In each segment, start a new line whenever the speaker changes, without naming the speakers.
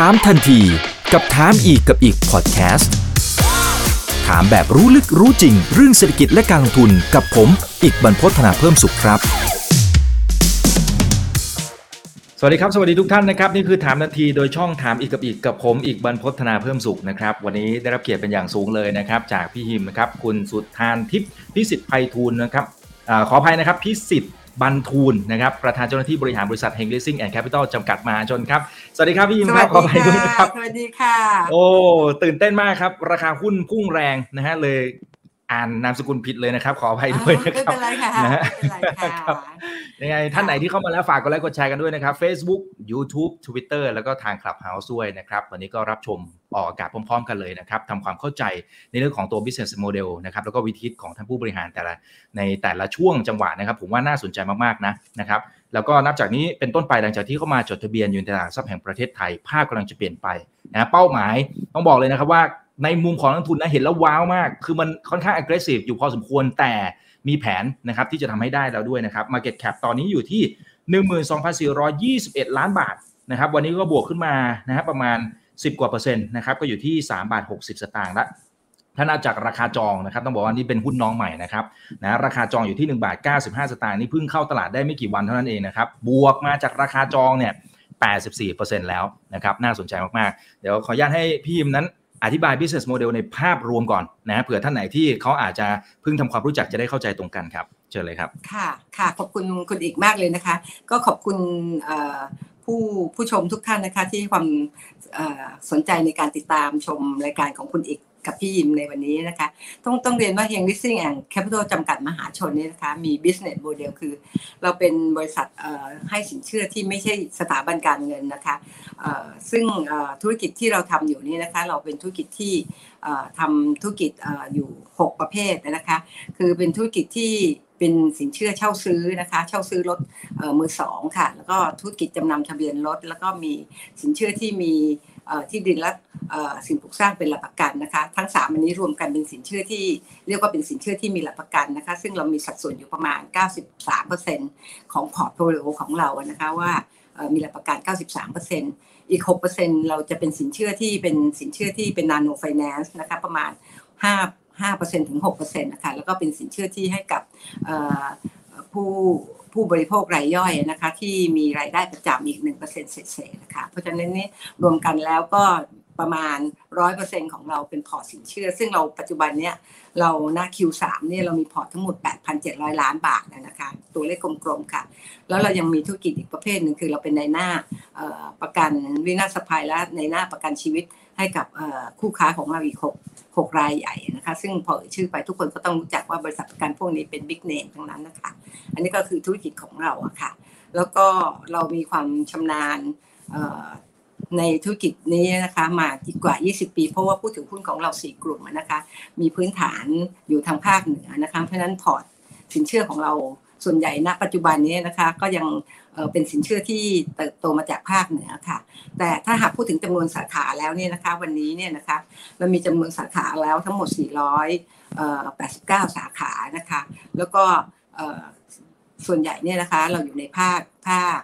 ถามทันทีกับถามอีกกับอิกพอดแคสต์ถามแบบรู้ลึกรู้จริง เรื่องเศรษฐกิจและการลงทุนกับผม อิกบรรพต ธนาเพิ่มสุขครับ
สวัสดีครับ สวัสดีทุกท่านนะครับ นี่คือถามทันทีโดยช่องถามอีกกับอิกกับผม อิกบรรพต ธนาเพิ่มสุขนะครับ วันนี้ได้รับเกียรติเป็นอย่างสูงเลยนะครับ จากพี่หิมนะครับคุณสุทธานทิพย์พิสิทธิ์ไพฑูรย์นะครับขออภัยนะครับพิสิฐบัณฑูรย์นะครับประธานเจ้าหน้าที่บริหารบริษัทเฮง Leasing and Capital จำกัดมหาชนครับ สวัสดีครับพี่หิมครับขออภัยด้วยนะครับ
สวัสดีค่ะ
โอ้ ตื่นเต้นมากครับ ราคาหุ้นพุ่งแรงนะฮะเลย อ่านนามสกุลผิดเลยนะครับ ขออภัยด้วยนะ
ไม่
ครับ
เป็นไรค่ะ
นะฮะ
ไม่เป็นไรค่ะ
ครับยังไงท่านไหนที่เข้ามาแล้วฝากกดไลค์กดแชร์กันด้วยนะครับ Facebook YouTube Twitter แล้วก็ทาง Clubhouse ด้วยนะครับวันนี้ก็รับชมออกอากาศพร้อมๆ กันเลยนะครับทำความเข้าใจในเรื่องของตัว business model นะครับแล้วก็วิธีของท่านผู้บริหารแต่ละในแต่ละช่วงจังหวะนะครับ ผมว่าน่าสนใจมากๆนะนะครับแล้วก็นับจากนี้เป็นต้นไปหลังจากที่เข้ามาจดทะเบียนอยู่ในตลาดหลักทรัพย์แห่งประเทศไทยภาพกำลังจะเปลี่ยนไปนะเป้าหมายต้องบอกเลยนะครับว่า ในมุมของนักทุนนะเห็นแล้วว้าวมาก คือมันค่อนข้าง aggressive อยู่พอสมควรแต่มีแผนนะครับที่จะทำให้ได้แล้วด้วยนะครับ Market Cap ตอนนี้อยู่ที่ 12,421 ล้านบาทนะครับ วันนี้ก็บวกขึ้นมานะครับประมาณ 10 กว่าเปอร์เซ็นต์นะครับ ก็อยู่ที่ 3 บาท 60 สตางค์ละถ้านับจากราคาจองนะครับ ต้องบอกว่านี่เป็นหุ้นน้องใหม่นะครับนะราคาจองอยู่ที่1บาท95 สตางค์นี่เพิ่งเข้าตลาดได้ไม่กี่วันเท่านั้นเองนะครับ บวกมาจากราคาจองเนี่ย 84%แล้วนะครับ น่าสนใจมากๆ เดี๋ยวขออนุญาตให้พี่ยิมนั้น อธิบาย business model ในภาพรวมก่อนนะเผื่อท่านไหนที่เขาอาจจะเพิ่งทำความรู้จักจะได้เข้าใจตรงกันครับ เชิญเลยครับ
ค่ะค่ะขอบคุณคุณอีกมากเลยนะคะ ก็ขอบคุณผู้ผู้ชมทุกท่านนะคะที่ความสนใจในการติดตามชมรายการของคุณอีก กับพี่ยิมในวันนี้นะคะ ต้องต้องเรียนว่าเฮง Leasing and Capital จำกัดมหาชนนี่นะคะ มี business model คือ เราเป็นบริษัทให้สินเชื่อที่ไม่ใช่สถาบันการเงินนะคะซึ่งธุรกิจที่เราทำอยู่นี่นะคะ เราเป็นธุรกิจที่ทำธุรกิจออยู่ 6 ประเภทนะคะ คือเป็นธุรกิจที่เป็นสินเชื่อเช่าซื้อนะคะ เช่าซื้อรถออมือสองค่ะ แล้วก็ธุรกิจจำนำทะเบียนรถ แล้วก็มีสินเชื่อที่มีที่ดินและ สิ่งปลูกสร้างเป็นหลักประกันนะคะ ทั้งสามอันนี้รวมกันเป็นสินเชื่อที่เรียกว่าเป็นสินเชื่อที่มีหลักประกันนะคะ ซึ่งเรามีสัดส่วนอยู่ประมาณ 93%ของ portfolio ของเราอะนะคะว่ามีหลักประกัน 93%อีก 6%เราจะเป็นสินเชื่อที่เป็นสินเชื่อที่เป็น nano finance นะคะประมาณ 5 5%ถึง6%นะคะแล้วก็เป็นสินเชื่อที่ให้กับผู้ผู้บริโภครายย่อยนะคะที่มีรายได้ประจำอีก 1%เศษๆนะคะเพราะฉะนั้นนี่รวมกันแล้วก็ ประมาณ 100%ของเราเป็นพอร์ตสินเชื่อ ซึ่งเราปัจจุบันเนี้ยเราหน้า Q3 เนี่ยเรามีพอร์ตทั้งหมด 8,700 ล้านบาทนะคะ ตัวเลขกลมๆค่ะ แล้วเรายังมีธุรกิจอีกประเภทหนึ่งคือเราเป็นนายหน้าเอ่อประกันวินาศภัยและนายหน้าประกันชีวิตให้กับเอ่อคู่ค้าของเราอีกหกหกรายใหญ่นะคะ ซึ่งพอเอ่ยชื่อไปทุกคนก็ต้องรู้จักว่าบริษัทประกันพวกนี้เป็น big name ทั้งนั้นนะคะ อันนี้ก็คือธุรกิจของเราอะค่ะ แล้วก็เรามีความชำนาญเอ่อ ในธุรกิจนี้นะคะมากว่า 20 ปี เพราะว่าผู้ถือหุ้นของเรา 4 กลุ่มนะคะมีพื้นฐานอยู่ทางภาคเหนือนะคะเพราะฉะนั้นพอร์ตสินเชื่อของเราส่วนใหญ่ณปัจจุบันนี้นะคะก็ยังเเป็นสินเชื่อที่เติบโตมาจากภาคเหนือค่ะ แต่ถ้าหากพูดถึงจำนวนสาขาแล้วเนี่ยนะคะ วันนี้เนี่ยนะคะเรามีจำนวนสาขาแล้วทั้งหมด 489 สาขานะคะ แล้วก็ส่วนใหญ่เนี่ยนะคะเราอยู่ในภาคภาค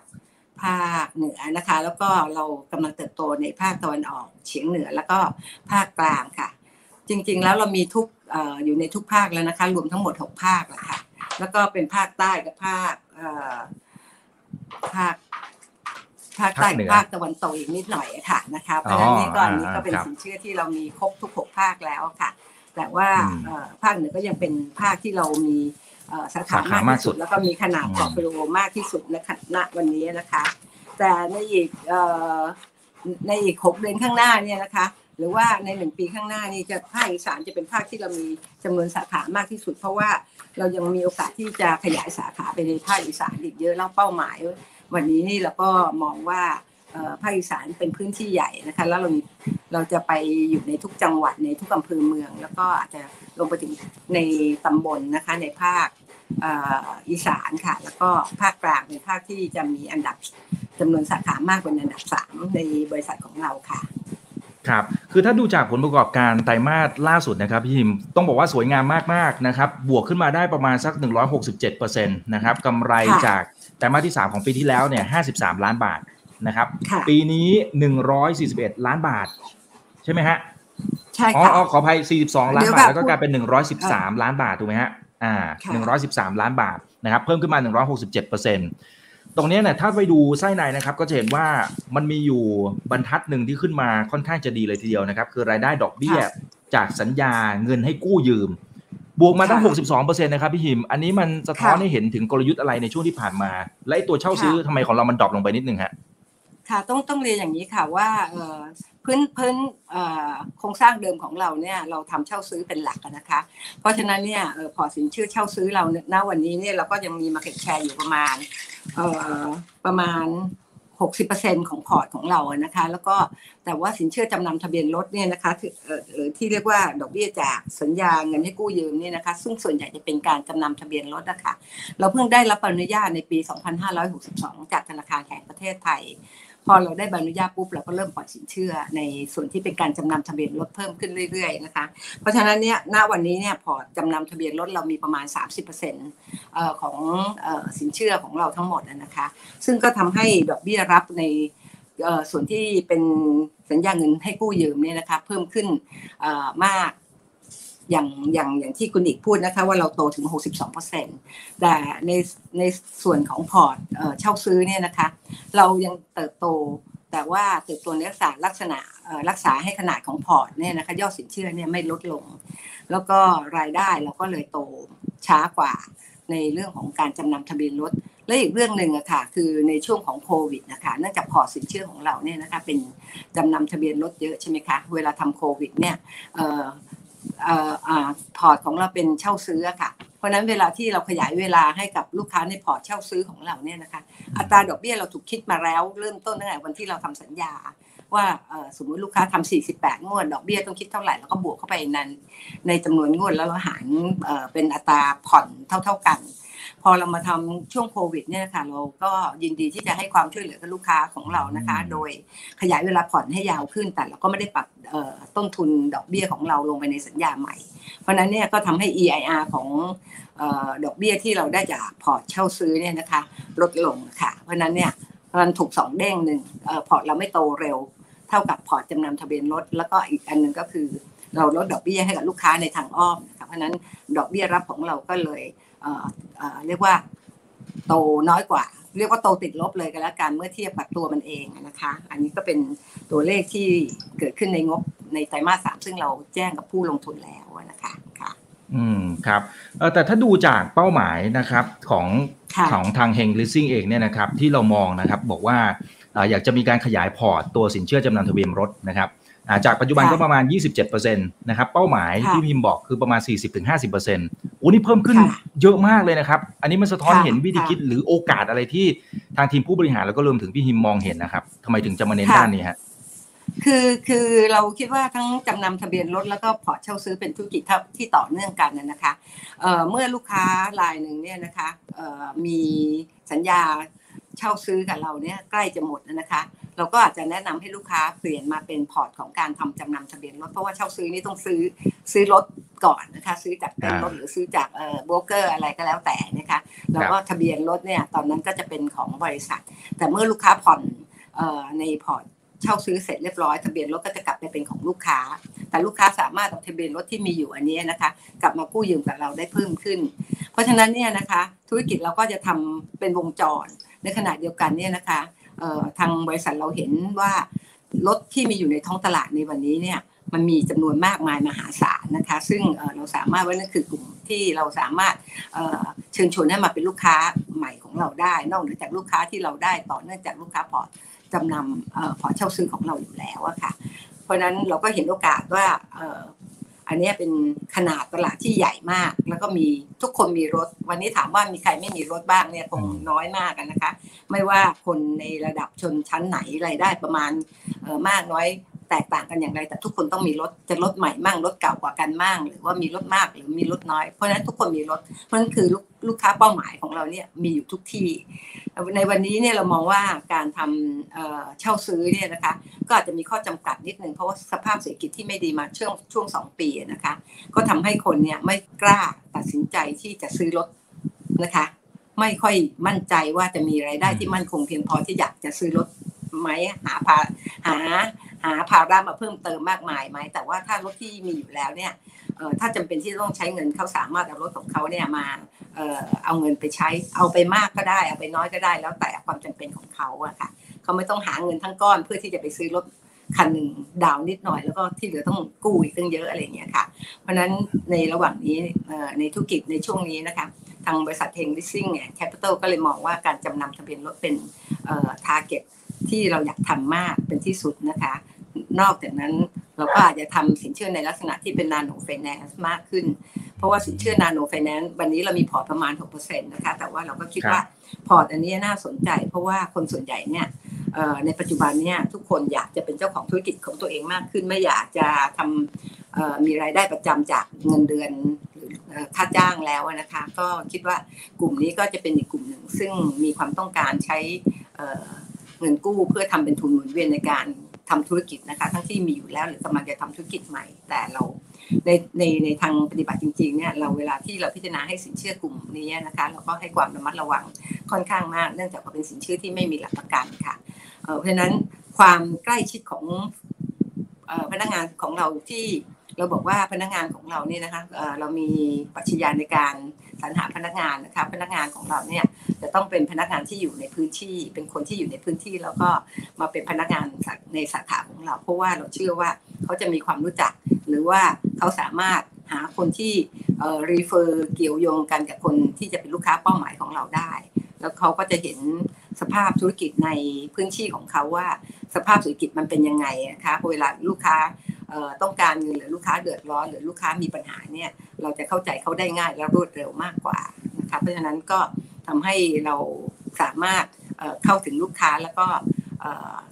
ภาคเหนือนะคะ แล้วก็เรากำลังเติบโตในภาคตะวันออกเฉียงเหนือแล้วก็ภาคกลางค่ะ จริงๆแล้วเรามีทุกเอ่ออยู่ในทุกภาคแล้วนะคะ รวมทั้งหมด 6 ภาคแล้วค่ะ แล้วก็เป็นภาคใต้กับภาคเอ่อภาคภาคใต้
ภาคเหนื
กับ
อ
ภาคตะวันตกอีกนิดหน่อยค่ะนะคะเพราะฉะนั้นนี่ก็อันนี้
อ่า
ก็เป็น
ครับ
สินเชื่อที่เรามีครบทุกหกภาคแล้วค่ะ แต่ว่า
อืม
เอ่อภาคเหนือก็ยังเป็นภาคที่เรามีเอ่อ สาขา
สาขามามา
กก
สุ
ที่
ด
สุด แล้วก็มีขนาด
อืม
portfolio มากที่สุดณขณะวันนี้นะคะ แต่ในอีกเอ่อในอีกหกเดือนข้างหน้าเนี่ยนะคะ หรือว่าในหนึ่งปีข้างหน้านี่จะภาคอีสานจะเป็นภาคที่เรามีจำนวนสาขามากที่สุด เพราะว่าเรายังมีโอกาสที่จะขยายสาขาไปในภาคอีสานอีกเยอะแล้วเป้าหมาย วันนี้นี่เราก็มองว่าเอ่อภาคอีสานเป็นพื้นที่ใหญ่นะคะแล้วเรามีเราจะไปอยู่ในทุกจังหวัดในทุกอำเภอเมือง แล้วก็อาจจะลงไปถึงในตำบลนะคะในภาคเอ่ออีสานค่ะ แล้วก็ภาคกลางเป็นภาคที่จะมีอันดับจำนวนสาขามากเป็นอันดับสามในบริษัทของเราค่ะ
ครับ คือถ้าดูจากผลประกอบการไตรมาสล่าสุดนะครับพี่หิมต้องบอกว่าสวยงามมากๆนะครับ บวกขึ้นมาได้ประมาณสัก 167%นะครับกำไร
ค่ะ
จากไตรมาสที่ 3 ของปีที่แล้วเนี่ย 53 ล้านบาทนะครับ
ค่ะ
ปีนี้ 141 ล้านบาท ใช่ไหมฮะ
ใช่
อ๋อ
ค่ะ
อ๋อขออภัย 42 ล้าน
เดี๋ยว
บาท
ค่ะ
แล้วก็กลายเป็น 113 ล้านบาท ถูกไหมฮะ อ่า
ค่ะ
113ล้านบาทนะครับเพิ่มขึ้นมา167เปอร์เซ็นต์ตรงเนี้ยเนี่ยถ้าไปดูไส้ในนะครับก็จะเห็นว่ามันมีอยู่บรรทัดหนึ่งที่ขึ้นมาค่อนข้างจะดีเลยทีเดียวนะครับ คือรายได้ดอกเบี้ยจากสัญญาเงินให้กู้ยืม บวกมาตั้ง 62%นะครับพี่หิม อันนี้มันสะท้อนให้เห็นถึงกลยุทธ์อะไรในช่วงที่ผ่านมา และไอ้ตัวเช่าซื้อทำไมของเรามัน drop ลงไปนิดนึงฮะ
ค่ะต้องต้องเรียนอย่างนี้ค่ะว่าเอ่อ พื้นพื้นโครงสร้างเดิมของเราเนี่ยเราทำเช่าซื้อเป็นหลักนะคะ เพราะฉะนั้นเนี่ยออพอร์ตสินเชื่อเช่าซื้อเราเนี่ยณวันนี้เนี่ยเราก็ยังมี market share อยู่ประมาณออประมาณ 60%ของพอร์ตของเรานะคะ แล้วก็แต่ว่าสินเชื่อจำนำทะเบียนรถเนี่ยนะคะที่เอ่อหรือที่เรียกว่าดอกเบี้ยจากสัญญาเงินให้กู้ยืมเนี่ยนะคะ ซึ่งส่วนใหญ่จะเป็นการจำนำทะเบียนรถนะคะ เราเพิ่งได้รับอนุญาตในปี 2562 จากธนาคารแห่งประเทศไทย อเราได้ใบอนุญาตปุ๊บเราก็เริ่มปล่อยสินเชื่อ ในส่วนที่เป็นการจำนำทะเบียนรถเพิ่มขึ้นเรื่อยๆนะคะ เพราะฉะนั้นเนี่ยณวันนี้เนี่ยพอจำนำทะเบียนรถเรามีประมาณ 30%เอ่อของเอ่อสินเชื่อของเราทั้งหมดนะคะ ซึ่งก็ทำให้ดอกเบี้ยรับในส่วนที่เป็นสัญญาเงินให้กู้ยืมเนี่ยนะคะเพิ่มขึ้นมาก อย่างอย่างอย่างที่คุณอิกพูดนะคะว่าเราโตถึง 62%แต่ในในส่วนของพอร์ตเช่าซื้อเนี่ยนะคะ เรายังเติบโตแต่ว่าเติบโตในลักษณะลักษณะรักษาให้ขนาดของพอร์ตเนี่ยนะคะยอดสินเชื่อเนี่ยไม่ลดลง แล้วก็รายได้เราก็เลยโตช้ากว่าในเรื่องของการจำนำทะเบียนรถและอีกเรื่องหนึ่งอะค่ะคือในช่วงของโควิดนะคะเนื่องจากพอร์ตสินเชื่อของเราเนี่ยนะคะเป็นจำนำทะเบียนรถเยอะใช่ไหมคะเวลาทำโควิดเนี่ย พอร์ตของเราเป็นเช่าซื้อค่ะ เพราะนั้นเวลาที่เราขยายเวลาให้กับลูกค้าในพอร์ตเช่าซื้อของเราเนี่ยนะคะ อัตราดอกเบี้ยเราถูกคิดมาแล้ว เริ่มต้นตั้งแต่วันที่เราทำสัญญา ว่าสมมุติลูกค้าทำ48 งวด ดอกเบี้ยต้องคิดเท่าไหร่แล้วก็บวกเข้าไปนั้น ในจำนวนงวดแล้วเราหารเอ่อเป็นอัตราผ่อนเท่า ๆกัน พอเรามาทำช่วงโควิดเนี่ยนะคะเราก็ยินดีที่จะให้ความช่วยเหลือกับลูกค้าของเรานะคะ โดยขยายเวลาผ่อนให้ยาวขึ้น แต่เราก็ไม่ได้ปรับเอ่อต้นทุนดอกเบี้ยของเราลงไปในสัญญาใหม่ เพราะฉะนั้นเนี่ยก็ทำให้ EIR ของเออดอกเบี้ยที่เราได้จากพอร์ตเช่าซื้อเนี่ยนะคะ ลดลงค่ะ เพราะฉะนั้นเนี่ยมันถูกสองเด้งหนึ่งเอ่อพอร์ตเราไม่โตเร็ว เท่ากับพอร์ตจำนำทะเบียนรถแล้วก็อีกอันหนึ่งก็คือ เราลดดอกเบี้ยให้กับลูกค้าในทางอ้อมนะคะเพราะฉะนั้นดอกเบี้ยรับของเราก็เลย เอ่อเอ่อเรียกว่าโตน้อยกว่า เรียกว่าโตติดลบเลยกันแล้วกันเมื่อเทียบกับตัวมันเองนะคะ อันนี้ก็เป็นตัวเลขที่เกิดขึ้นในงบในไตรมาสสามซึ่งเราแจ้งกับผู้ลงทุนแล้วนะคะค่ะ
อืมครับเออแต่ถ้าดูจากเป้าหมายนะครับของ
ค่ะ
ของทางเฮงลิสซิ่งเองเนี่ยนะครับที่เรามองนะครับบอกว่าเอ่ออยากจะมีการขยายพอร์ตตัวสินเชื่อจำนำทะเบียนรถนะครับอ่า จากปัจจุบัน
ค่ะ
ก็ประมาณ 27%นะครับ เป้าหมาย
ค่ะ
ที่พิมพ์บอกคือประมาณ 40-50%โอ้นี่เพิ่มขึ้น
ค่ะ
เยอะมากเลยนะครับ อันนี้มันสะท้อน
ค่ะ
เห็นวิธี
ค่ะ
คิดหรือโอกาสอะไรที่ทางทีมผู้บริหารแล้วก็รวมถึงพี่ฮิมมองเห็นนะครับทำไมถึงจะมาเน้น
ค่ะ
ด้านนี้ฮะ
คือคือเราคิดว่าทั้งจำนำทะเบียนรถแล้วก็พอร์ตเช่าซื้อเป็นธุรกิจที่ต่อเนื่องกันนะนะคะเอ่อเมื่อลูกค้ารายหนึ่งเนี่ยนะคะเอ่อมีสัญญาเช่าซื้อกับเราเนี่ยใกล้จะหมดนะคะ เราก็อาจจะแนะนำให้ลูกค้าเปลี่ยนมาเป็นพอร์ตของการทำจำนำทะเบียนรถเพราะว่าเช่าซื้อนี่ต้องซื้อซื้อรถก่อนนะคะ ซื้อจากเต็นท์รถหรือซื้อจากเอ่อโบรกเกอร์อะไรก็แล้วแต่นะคะแล้วก็ทะเบียนรถเนี่ยตอนนั้นก็จะเป็นของบริษัท แต่เมื่อลูกค้าผ่อนเอ่อในพอร์ตเช่าซื้อเสร็จเรียบร้อยทะเบียนรถก็จะกลับไปเป็นของลูกค้า แต่ลูกค้าสามารถเอาทะเบียนรถที่มีอยู่อันนี้นะคะ กลับมากู้ยืมกับเราได้เพิ่มขึ้น เพราะฉะนั้นเนี่ยนะคะ ธุรกิจเราก็จะทำเป็นวงจรในขณะเดียวกันเนี่ยนะคะเอ่อ ทางบริษัทเราเห็นว่ารถที่มีอยู่ในท้องตลาดในวันนี้เนี่ยมันมีจำนวนมากมายมหาศาลนะคะ ซึ่งเราสามารถว่านั่นคือกลุ่มที่เราสามารถเชิญชวนให้มาเป็นลูกค้าใหม่ของเราได้ นอกเหนือจากลูกค้าที่เราได้ต่อเนื่องจากลูกค้าพอร์ตจำนำผ่อพอร์ตเช่าซื้อของเราอยู่แล้วอะค่ะ เพราะนั้นเราก็เห็นโอกาสว่า อันนี้เป็นขนาดตลาดที่ใหญ่มาก แล้วก็มีทุกคนมีรถ วันนี้ถามว่ามีใครไม่มีรถบ้างเนี่ยคงน้อยมากกันนะคะ ไม่ว่าคนในระดับชนชั้นไหนรายได้ประมาณมากน้อย แตกต่างกันอย่างไรแต่ทุกคนต้องมีรถจะรถใหม่มั่งรถเก่ากว่ากันมั่งหรือว่ามีรถมากหรือมีรถน้อย เพราะฉะนั้นทุกคนมีรถเพราะฉะนั้นคือลูกลูกค้าเป้าหมายของเราเนี่ยมีอยู่ทุกที่ ในวันนี้เนี่ยเรามองว่าการทำเอ่อเช่าซื้อเนี่ยนะคะก็อาจจะมีข้อจำกัดนิดนึงเพราะว่าสภาพเศรษฐกิจที่ไม่ดีมาช่วงช่วงสองปีนะคะก็ทำให้คนเนี่ยไม่กล้าตัดสินใจที่จะซื้อรถนะคะไม่ค่อยมั่นใจว่าจะมีรายได้ที่มั่นคงเพียงพอที่อยากจะซื้อรถไหมหาพาหา หาภาระมาเพิ่มเติมมากมายไหมแต่ว่าถ้ารถที่มีอยู่แล้วเนี่ยถ้าจำเป็นที่ต้องใช้เงินเขาสามารถเอารถของเขาเนี่ยมาเอาเงินไปใช้เอาไปมากก็ได้ เอาไปน้อยก็ได้แล้วแต่ความจำเป็นของเขาอะค่ะเขาไม่ต้องหาเงินทั้งก้อนเพื่อที่จะไปซื้อรถคันหนึ่งดาวน์นิดหน่อยแล้วก็ที่เหลือต้องกู้อีกตั้งเยอะอะไรเงี้ยค่ะ เพราะฉะนั้นในระหว่างนี้ในธุรกิจในช่วงนี้นะคะทางบริษัทเฮงลิสซิ่งแอนด์แคปปิตอลก็เลยมองว่าการจำนำทะเบียนรถเป็น target ที่เราอยากทำมากเป็นที่สุดนะคะ นอกจากนั้น เราก็อาจจะทำสินเชื่อในลักษณะที่เป็นนาโนไฟแนนซ์มากขึ้น เพราะว่าสินเชื่อนาโนไฟแนนซ์วันนี้เรามีพอร์ตประมาณ6%นะคะแต่ว่าเราก็คิดว่าพอร์ตอันนี้น่าสนใจ เพราะว่าคนส่วนใหญ่เนี่ยในปัจจุบันเนี่ยทุกคนอยากจะเป็นเจ้าของธุรกิจของตัวเองมากขึ้น ไม่อยากจะทำมีรายได้ประจำจากเงินเดือนค่าจ้างแล้วนะคะ ก็คิดว่ากลุ่มนี้ก็จะเป็นอีกกลุ่มหนึ่ง ซึ่งมีความต้องการใช้เงินกู้เพื่อทำเป็นทุนหมุนเวียนในการ ทำธุรกิจนะคะ ทั้งที่มีอยู่แล้วหรือกำลังจะทำธุรกิจใหม่ แต่เราในในในทางปฏิบัติจริงๆเนี่ยเราเวลาที่เราพิจารณาให้สินเชื่อกลุ่มนี้นะคะเราก็ให้ความระมัดระวังค่อนข้างมาก เนื่องจากว่าเป็นสินเชื่อที่ไม่มีหลักประกันค่ะเพราะฉะนั้นความใกล้ชิดของพนักงานของเราที่เราบอกว่าพนักงานของเราเนี่ยนะคะเรามีปัจจัยในการ สรรหาพนักงานนะคะ พนักงานของเราเนี่ยจะต้องเป็นพนักงานที่อยู่ในพื้นที่ เป็นคนที่อยู่ในพื้นที่แล้วก็มาเป็นพนักงานในสาขาของเรา เพราะว่าเราเชื่อว่าเขาจะมีความรู้จัก หรือว่าเขาสามารถหาคนที่เอ่อรีเฟอร์เกี่ยวโยงกันกับคนที่จะเป็นลูกค้าเป้าหมายของเราได้ แล้วเขาก็จะเห็นสภาพธุรกิจในพื้นที่ของเขาว่า สภาพเศรษฐกิจมันเป็นยังไงนะคะเวลาลูกค้า ต้องการเงินหรือลูกค้าเดือดร้อน หรือลูกค้ามีปัญหาเนี่ยเราจะเข้าใจเขาได้ง่ายและรวดเร็วมากกว่านะคะเพราะฉะนั้นก็ทำให้เราสามารถเข้าถึงลูกค้าแล้วก็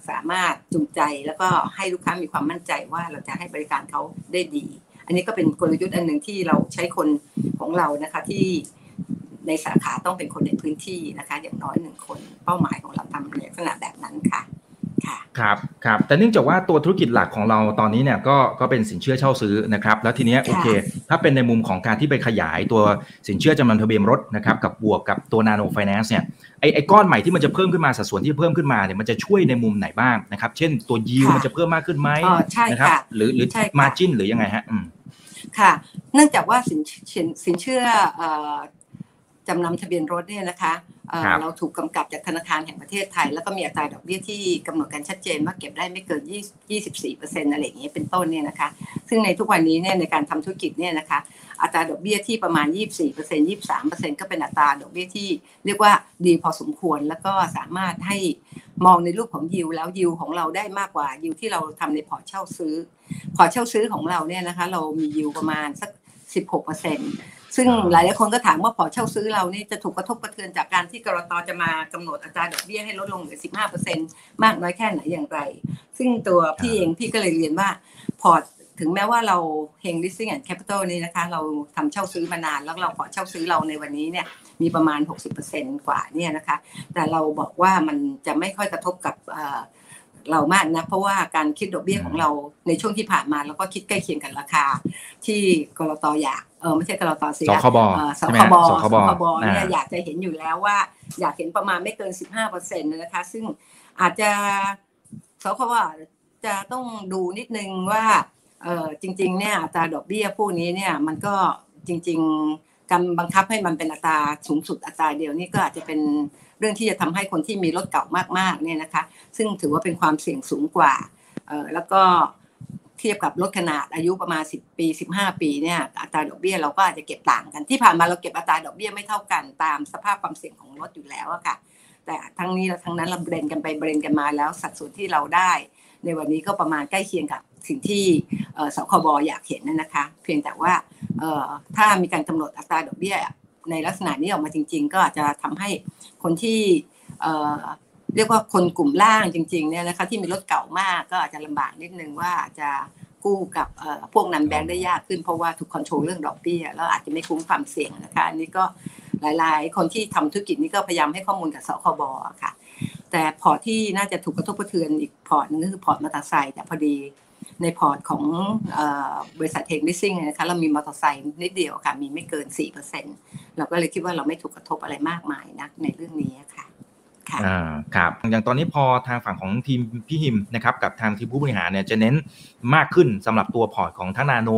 สามารถจูงใจแล้วก็ให้ลูกค้ามีความมั่นใจว่าเราจะให้บริการเขาได้ดี อันนี้ก็เป็นกลยุทธ์อันหนึ่งที่เราใช้คนของเรานะคะที่ในสาขาต้องเป็นคนในพื้นที่นะคะ อย่างน้อยหนึ่งคน เป้าหมายของเราทำในลักษณะแบบนั้นค่ะ
ครับครับแต่เนื่องจากว่าตัวธุรกิจหลักของเราตอนนี้เนี่ยก็ก็เป็นสินเชื่อเช่าซื้อนะครับแล้วทีนี้โอเค ถ้าเป็นในมุมของการที่ไปขยายตัวสินเชื่อจำนวนทะเบียนรถนะครับกับบวกกับตัวนาโนไฟแนนซ์เนี่ยไอไอก้อนใหม่ที่มันจะเพิ่มขึ้นมาสัดส่วนที่เพิ่มขึ้นมาเนี่ยมันจะช่วยในมุมไหนบ้างนะครับเช่นตัวยิวมันจะเพิ่มมากขึ้นไหมนะครับหรือหรือมาจินหรือยังไงฮะอืม
ค่ะ เนื่องจากว่าสินสินเชื่อจำนำทะเบียนรถเนี่ยนะคะ เราถูกกำกับจากธนาคารแห่งประเทศไทย แล้วก็มีอัตราดอกเบี้ยที่กำหนดกันชัดเจนว่าเก็บได้ไม่เกิน 24%อะไรอย่างเงี้ยเป็นต้นเนี่ยนะคะ ซึ่งในทุกวันนี้เนี่ยในการทำธุรกิจเนี่ยนะคะอัตราดอกเบี้ยที่ประมาณ 24% 23%ก็เป็นอัตราดอกเบี้ยที่เรียกว่าดีพอสมควร แล้วก็สามารถให้มองในรูปของยิวแล้วยิวของเราได้มากกว่ายิวที่เราทำในพอร์ตเช่าซื้อ พอร์ตเช่าซื้อของเราเนี่ยนะคะเรามียิวประมาณสัก 16% ซึ่งหลายหลายคนก็ถามว่าพอร์ตเช่าซื้อเรานี่จะถูกกระทบกระเทือนจากการที่กรตจะมากำหนดอัตราดอกเบี้ยให้ลดลงเหลือ 15%มากน้อยแค่ไหนอย่างไร ซึ่งตัวพี่เองพี่ก็เลยเรียนว่าพอร์ตถึงแม้ว่าเราเฮงลิสซิ่งแอนด์แคปปิตอลนี่นะคะ เราทำเช่าซื้อมานานแล้วเราพอร์ตเช่าซื้อเราในวันนี้เนี่ยมีประมาณ 60%กว่าเนี่ยนะคะ แต่เราบอกว่ามันจะไม่ค่อยกระทบกับ เรามากนะเพราะว่าการคิดดอกเบี้ยของเราในช่วงที่ผ่านมาเราก็คิดใกล้เคียงกันราคา ที่กรตอยากเออไม่ใช่กรตสิ
สคบ
สคบสคบเนี่ยอยากจะเห็นอยู่แล้วว่า อยากเห็นประมาณไม่เกิน 15เปอร์เซ็นต์นะคะ ซึ่งอาจจะสคบจะต้องดูนิดนึงว่าเออจริง ๆ เนี่ยอัตราดอกเบี้ยพวกนี้เนี่ยมันก็จริง ๆการบังคับให้มันเป็นอัตราสูงสุดอัตราเดียวนี่ก็อาจจะเป็น เรื่องที่จะทำให้คนที่มีรถเก่ามากๆเนี่ยนะคะ ซึ่งถือว่าเป็นความเสี่ยงสูงกว่าแล้วก็เทียบกับรถขนาดอายุประมาณ 10 ปี 15 ปีเนี่ยอัตราดอกเบี้ยเราก็อาจจะเก็บต่างกันที่ผ่านมาเราเก็บอัตราดอกเบี้ยไม่เท่ากันตามสภาพความเสี่ยงของรถอยู่แล้วอะค่ะ แต่ทั้งนี้และทั้งนั้นเราเบรนกันไปเบรนกันมาแล้วสัดส่วนที่เราได้ ในวันนี้ก็ประมาณใกล้เคียงกับสิ่งที่สคบอยากเห็นนะคะ เพียงแต่ว่าถ้ามีการกำหนดอัตราดอกเบี้ย ในลักษณะนี้ออกมาจริง ๆ ก็อาจจะทำให้คนที่เรียกว่าคนกลุ่มล่างจริงๆเนี่ยนะคะที่มีรถเก่ามากก็อาจจะลำบากนิดนึงว่าจะกู้กับพวกนันแบงค์ได้ยากขึ้นเพราะว่าถูกคอนโทรลเรื่องดอกเบี้ยแล้วอาจจะไม่คุ้มความเสี่ยงนะคะอันนี้ก็หลายๆ คนที่ทำธุรกิจนี้ก็พยายามให้ข้อมูลกับสคบค่ะ แต่พอร์ตที่น่าจะถูกกระทบกระเทือนอีกพอร์ตนึงก็คือพอร์ตมอเตอร์ไซค์แต่พอดี ในพอร์ตของบริษัทเฮงลิสซิ่งนะคะเรามีมอเตอร์ไซค์นิดเดียวค่ะ มีไม่เกิน 4%เราก็เลยคิดว่าเราไม่ถูกกระทบอะไรมากมายนักในเรื่องนี้ค่ะค่ะ
อ่าครับอย่างตอนนี้พอทางฝั่งของทีมพี่หิมนะครับกับทางทีมผู้บริหารเนี่ยจะเน้นมากขึ้นสำหรับตัวพอร์ตของทั้งนาโน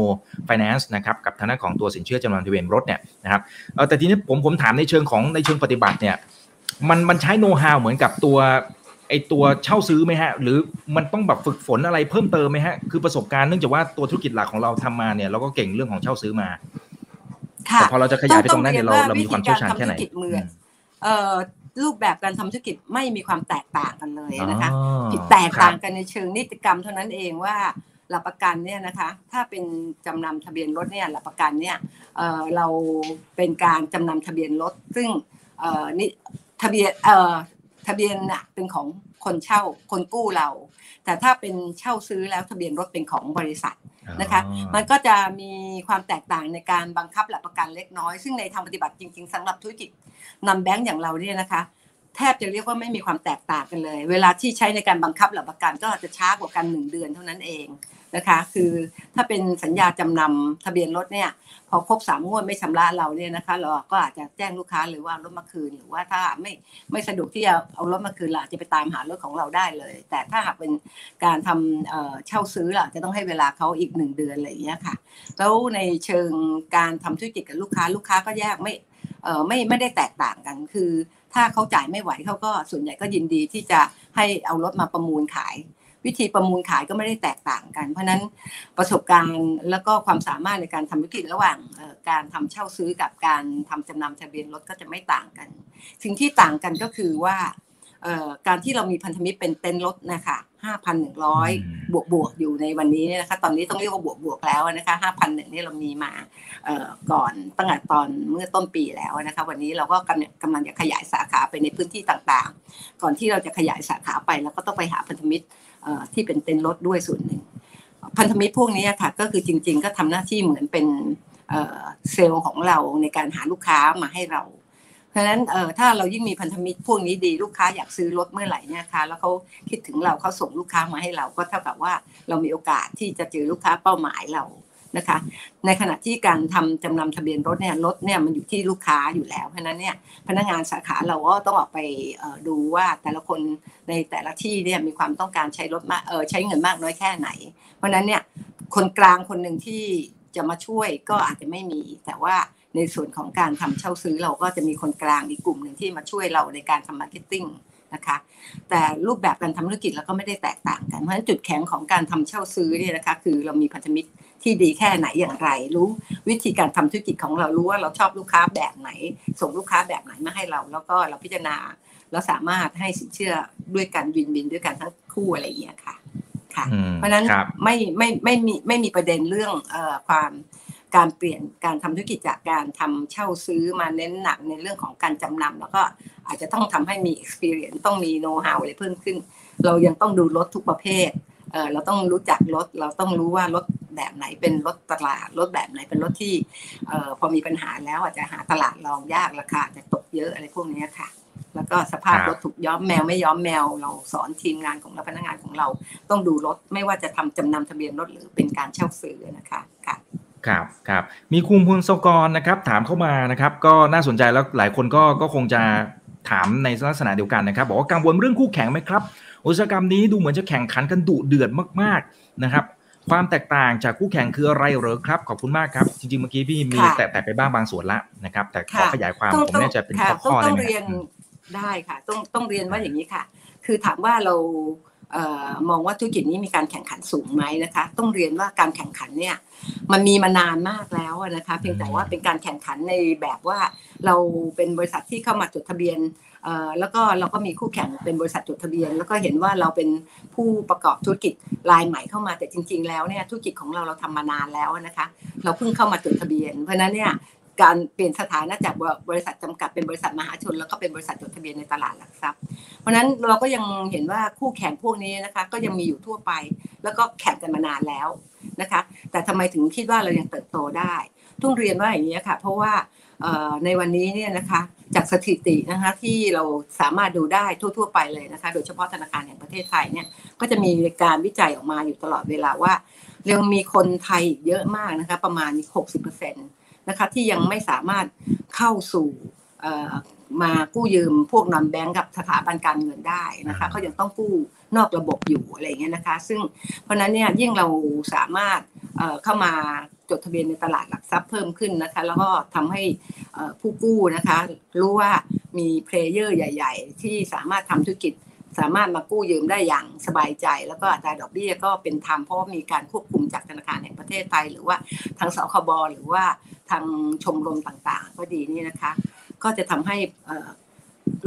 ไฟแนนซ์นะครับกับทางด้านของตัวสินเชื่อจำนำทะเบียนรถเนี่ยนะครับแต่ทีนี้ผมผมถามในเชิงของในเชิงปฏิบัติเนี่ยมันมันใช้โน้ตฮาวเหมือนกับตัว ไอตัวเช่าซื้อไหมฮะ หรือมันต้องแบบฝึกฝนอะไรเพิ่มเติมไหมฮะ คือประสบการณ์เนื่องจากว่าตัวธุรกิจหลักของเราทำมาเนี่ยเราก็เก่งเรื่องของเช่าซื้อมาแต่พอเราจะขยายไปตรงนั้นเนี่ยเราเรามีความเชี่ยวชาญแค่ไหน
เอ่อรูปแบบการทำธุรกิจไม่มีความแตกต่างกันเลยนะคะแตกต่างกันในเชิงนิติกรรมเท่านั้นเองว่าหลักประกันเนี่ยนะคะ ถ้าเป็นจำนำทะเบียนรถเนี่ยหลักประกันเนี่ยเราเป็นการจำนำทะเบียนรถซึ่งนี่ทะเบียน ทะเบียนน่ะเป็นของคนเช่าคนกู้เรา แต่ถ้าเป็นเช่าซื้อแล้วทะเบียนรถเป็นของบริษัทนะคะ มันก็จะมีความแตกต่างในการบังคับหลักประกันเล็กน้อย ซึ่งในทางปฏิบัติจริงๆสำหรับธุรกิจนำแบงก์อย่างเราเนี่ยนะคะ แทบจะเรียกว่าไม่มีความแตกต่างกันเลย เวลาที่ใช้ในการบังคับหลักประกันก็จะช้ากว่ากันหนึ่งเดือนเท่านั้นเอง นะคะ คือถ้าเป็นสัญญาจำนำทะเบียนรถเนี่ย พอครบสามงวดไม่ชำระเราเนี่ยนะคะ เราก็อาจจะแจ้งลูกค้าหรือว่ารถมาคืน หรือว่าถ้าไม่ไม่สะดวกที่จะเอารถมาคืนเราจะไปตามหารถของเราได้เลย แต่ถ้าหากเป็นการทำเช่าซื้อล่ะจะต้องให้เวลาเขาอีกหนึ่งเดือนอะไรอย่างเงี้ยค่ะ แล้วในเชิงการทำธุรกิจกับลูกค้าลูกค้าก็แยกไม่เออไม่ไม่ได้แตกต่างกันคือ ถ้าเขาจ่ายไม่ไหวเขาก็ส่วนใหญ่ก็ยินดีที่จะให้เอารถมาประมูลขาย วิธีประมูลขายก็ไม่ได้แตกต่างกัน เพราะนั้นประสบการณ์แล้วก็ความสามารถในการทำธุรกิจระหว่างการทำเช่าซื้อกับการทำจำนำทะเบียนรถก็จะไม่ต่างกัน สิ่งที่ต่างกันก็คือว่าการที่เรามีพันธมิตรเป็นเต็นท์รถนะคะ5,100 บวกบวกอยู่ในวันนี้นะคะ ตอนนี้ต้องเรียกว่าบวกบวกแล้วนะคะ5,001นี่เรามีมาก่อนตั้งแต่ตอนเมื่อต้นปีแล้วนะคะ วันนี้เราก็กำลังจะขยายสาขาไปในพื้นที่ต่างๆ ก่อนที่เราจะขยายสาขาไปเราก็ต้องไปหาพันธมิตร ที่เป็นเต็นท์รถด้วยส่วนหนึ่ง พันธมิตรพวกนี้ค่ะก็คือจริง ๆ ก็ทำหน้าที่เหมือนเป็นเซลล์ของเราในการหาลูกค้ามาให้เรา เพราะฉะนั้นถ้าเรายิ่งมีพันธมิตรพวกนี้ดีลูกค้าอยากซื้อรถเมื่อไหร่เนี่ยคะแล้วเขาคิดถึงเราเขาส่งลูกค้ามาให้เราก็เท่ากับว่าเรามีโอกาสที่จะเจอลูกค้าเป้าหมายเรา นะคะ ในขณะที่การทำจำนำทะเบียนรถเนี่ยรถเนี่ยมันอยู่ที่ลูกค้าอยู่แล้ว เพราะนั้นเนี่ยพนักงานสาขาเราก็ต้องออกไปดูว่าแต่ละคนในแต่ละที่เนี่ยมีความต้องการใช้รถมากเออใช้เงินมากน้อยแค่ไหน เพราะนั้นเนี่ยคนกลางคนหนึ่งที่จะมาช่วยก็อาจจะไม่มี แต่ว่าในส่วนของการทำเช่าซื้อเราก็จะมีคนกลางอีกกลุ่มหนึ่งที่มาช่วยเราในการทำ marketing นะคะแต่รูปแบบการทำธุรกิจเราก็ไม่ได้แตกต่างกัน เพราะฉะนั้นจุดแข็งของการทำเช่าซื้อเนี่ยนะคะคือเรามีพันธมิตร ที่ดีแค่ไหนอย่างไร รู้วิธีการทำธุรกิจของเรารู้ว่าเราชอบลูกค้าแบบไหน ส่งลูกค้าแบบไหนมาให้เรา แล้วก็เราพิจารณาเราสามารถให้สินเชื่อด้วยกันวินวินด้วยกันทั้งคู่อะไรอย่างเงี้ยค่ะค่ะ เพราะนั้นไม่ไม่ไม่มีไม่มีประเด็นเรื่องเอ่อความการเปลี่ยนการทำธุรกิจจากการทำเช่าซื้อมาเน้นหนักในเรื่องของการจำนำแล้วก็อาจจะต้องทำให้มี experience ต้องมี know how อะไรเพิ่มขึ้น เรายังต้องดูรถทุกประเภท เออเราต้องรู้จักรถเราต้องรู้ว่ารถแบบไหนเป็นรถตลาดรถแบบไหนเป็นรถที่เออพอมีปัญหาแล้วอาจจะหาตลาดรองยากราคาจะตกเยอะอะไรพวกนี้ค่ะ แล้วก็สภาพรถถูกย้อมแมวไม่ย้อมแมว เราสอนทีมงานของเราพนักงานของเราต้องดูรถไม่ว่าจะทำจำนำทะเบียนรถหรือเป็นการเช่าซื้อนะคะค่ะ
ครับครับมีคุณพลสกรนะครับ ถามเข้ามานะครับ ก็น่าสนใจแล้วหลายคนก็ก็คงจะถามในลักษณะเดียวกันนะครับ บอกว่ากังวลเรื่องคู่แข่งไหมครับ อุตสาหกรรมนี้ดูเหมือนจะแข่งขันกันดุเดือดมากๆนะครับ ความแตกต่างจากคู่แข่งคืออะไรเหรอครับ ขอบคุณมากครับ จริงๆเมื่อกี้พี่มีแตะไปบ้างบางส่วนละนะครับ แต่ขอขยายความผมน่าจะเป็นข้อๆได้ไหม
ได้ค่ะ ต้องต้องเรียนว่าอย่างนี้ค่ะ คือถามว่าเรามองว่าธุรกิจนี้มีการแข่งขันสูงไหมนะคะ ต้องเรียนว่าการแข่งขันเนี่ยมันมีมานานมากแล้วนะคะ เพียงแต่ว่าเป็นการแข่งขันในแบบว่าเราเป็นบริษัทที่เข้ามาจดทะเบียน แล้วก็เราก็มีคู่แข่งเป็นบริษัทจดทะเบียน แล้วก็เห็นว่าเราเป็นผู้ประกอบธุรกิจรายใหม่เข้ามาแต่จริง ๆ แล้วเนี่ยธุรกิจของเราเราทำมานานแล้วนะคะ เราเพิ่งเข้ามาจดทะเบียน เพราะนั้นเนี่ยการเปลี่ยนสถานะจากบริษัทจำกัดเป็นบริษัทมหาชน แล้วก็เป็นบริษัทจดทะเบียนในตลาดหลักทรัพย์ เพราะนั้นเราก็ยังเห็นว่าคู่แข่งพวกนี้นะคะก็ยังมีอยู่ทั่วไป แล้วก็แข่งกันมานานแล้วนะคะ แต่ทำไมถึงคิดว่าเรายังเติบโตได้ต้องเรียนว่าอย่างนี้ค่ะ เพราะว่าในวันนี้เนี่ยนะคะ จากสถิตินะคะที่เราสามารถดูได้ทั่ว ๆ ไปเลยนะคะ โดยเฉพาะธนาคารแห่งประเทศไทยเนี่ยก็จะมีการวิจัยออกมาอยู่ตลอดเวลาว่ายังมีคนไทยเยอะมากนะคะ ประมาณ 60%นะคะที่ยังไม่สามารถเข้าสู่มากู้ยืมพวกนอนแบงก์กับสถาบันการเงินได้นะคะเขายังต้องกู้นอกระบบอยู่อะไรเงี้ยนะคะ ซึ่งเพราะนั้นเนี่ยยิ่งเราสามารถเข้ามา จดทะเบียนในตลาดหลักทรัพย์เพิ่มขึ้นนะคะ แล้วก็ทำให้ผู้กู้นะคะ รู้ว่ามีเพลเยอร์ใหญ่ ๆ ที่สามารถทำธุรกิจสามารถมากู้ยืมได้อย่างสบายใจ แล้วก็อัตราดอกเบี้ยก็เป็นธรรมเพราะมีการควบคุมจากธนาคารแห่งประเทศไทย หรือว่าทางสคบหรือว่าทางชมรมต่างๆ ก็ดีนี่นะคะ ก็จะทำให้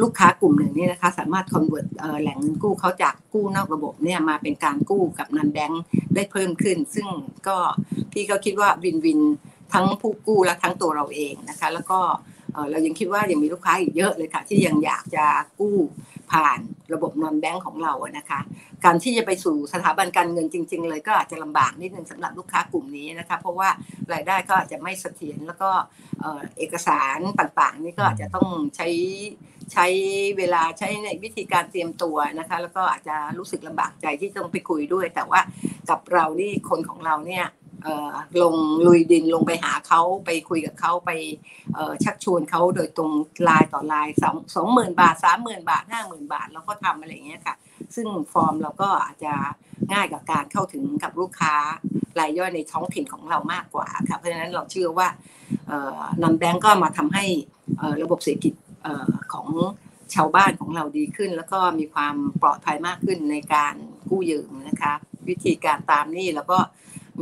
ลูกค้ากลุ่มหนึ่งนี่นะคะ สามารถ convert แหล่งเงินกู้เขาจากกู้นอกระบบเนี่ยมาเป็นการกู้กับ non-bank ได้เพิ่มขึ้น ซึ่งก็พี่ก็คิดว่า win-win ทั้งผู้กู้และทั้งตัวเราเองนะคะ แล้วก็เรายังคิดว่ายังมีลูกค้าอีกเยอะเลยค่ะ ที่ยังอยากจะกู้ผ่านระบบ non-bank ของเรานะคะ การที่จะไปสู่สถาบันการเงินจริง ๆ เลยก็อาจจะลำบากนิดนึงสำหรับลูกค้ากลุ่มนี้นะคะ เพราะว่ารายได้ก็อาจจะไม่เสถียรแล้วก็เอกสารต่างๆ นี่ก็อาจจะต้องใช้ ใช้เวลาใช้ในวิธีการเตรียมตัวนะคะ แล้วก็อาจจะรู้สึกลำบากใจที่ต้องไปคุยด้วย แต่ว่ากับเรานี่คนของเราเนี่ยลงลุยดินลงไปหาเขาไปคุยกับเขาไปชักชวนเขาโดยตรงลายต่อลายสองสองหมื่นบาทสามหมื่นบาทห้าหมื่นบาทเราก็ทำอะไรอย่างเงี้ยค่ะ ซึ่งฟอร์มเราก็อาจจะง่ายกับการเข้าถึงกับลูกค้ารายย่อยในท้องถิ่นของเรามากกว่าค่ะเพราะฉะนั้นเราเชื่อว่านอนแบงก์ก็มาทำให้ระบบเศรษฐกิจ ของชาวบ้านของเราดีขึ้น แล้วก็มีความปลอดภัยมากขึ้นในการกู้ยืมนะคะ วิธีการตามนี่แล้วก็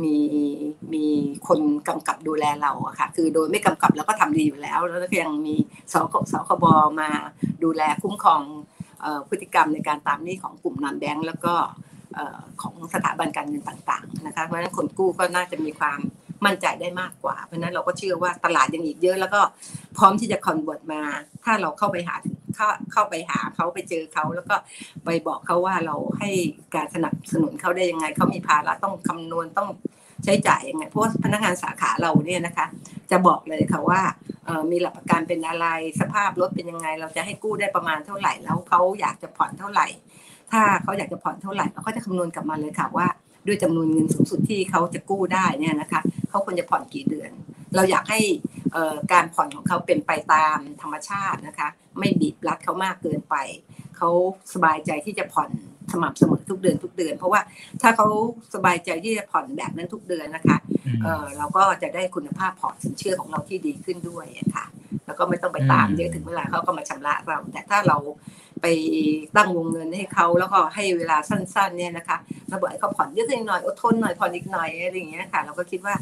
มีมีคนกำกับดูแลเราอะค่ะ คือโดยไม่กำกับเราก็ทำดีอยู่แล้ว แล้วก็ยังมีสคสคบมาดูแลคุ้มครองพฤติกรรมในการตามหนี้ของกลุ่มนันแบงก์แล้วก็ของสถาบันการเงินต่าง ๆ นะคะเพราะฉะนั้นคนกู้ก็น่าจะมีความ มั่นใจได้มากกว่า เพราะนั้นเราก็เชื่อว่าตลาดยังอีกเยอะ แล้วก็พร้อมที่จะคอนเวิร์ตมา ถ้าเราเข้าไปหาเข้าเข้าไปหาเขาไปเจอเขาแล้วก็ไปบอกเขาว่าเราให้การสนับสนุนเขาได้ยังไงเขามีภาระต้องคำนวณต้องใช้จ่ายยังไงเพราะพนักงานสาขาเราเนี่ยนะคะ จะบอกเลยค่ะว่ามีหลักประกันเป็นอะไรสภาพรถเป็นยังไง เราจะให้กู้ได้ประมาณเท่าไหร่แล้วเขาอยากจะผ่อนเท่าไหร่ ถ้าเขาอยากจะผ่อนเท่าไหร่เราก็จะคำนวณกลับมาเลยค่ะว่า ด้วยจำนวนเงินสูงสุดที่เขาจะกู้ได้เนี่ยนะคะเขาควรจะผ่อนกี่เดือน เราอยากให้การผ่อนของเขาเป็นไปตามธรรมชาตินะคะ ไม่บีบรัดเขามากเกินไป เขาสบายใจที่จะผ่อนสม่ำเสมอทุกเดือนทุกเดือน เพราะว่าถ้าเขาสบายใจที่จะผ่อนแบบนั้นทุกเดือนนะคะเเราก็จะได้คุณภาพพอร์ตสินเชื่อของเราที่ดีขึ้นด้วยค่ะแล้วก็ไม่ต้องไปตามเยอะถึงเวลาเขาก็มาชำระเรา แต่ถ้าเราไปตั้งวงเงินให้เขาแล้วก็ให้เวลาสั้นๆเนี่ยนะคะเราบอกให้เขาผ่อนเยอะหน่อยอดทนหน่อยผ่อนอีกหน่อยอะไรอย่างเงี้ยค่ะ เราก็คิดว่า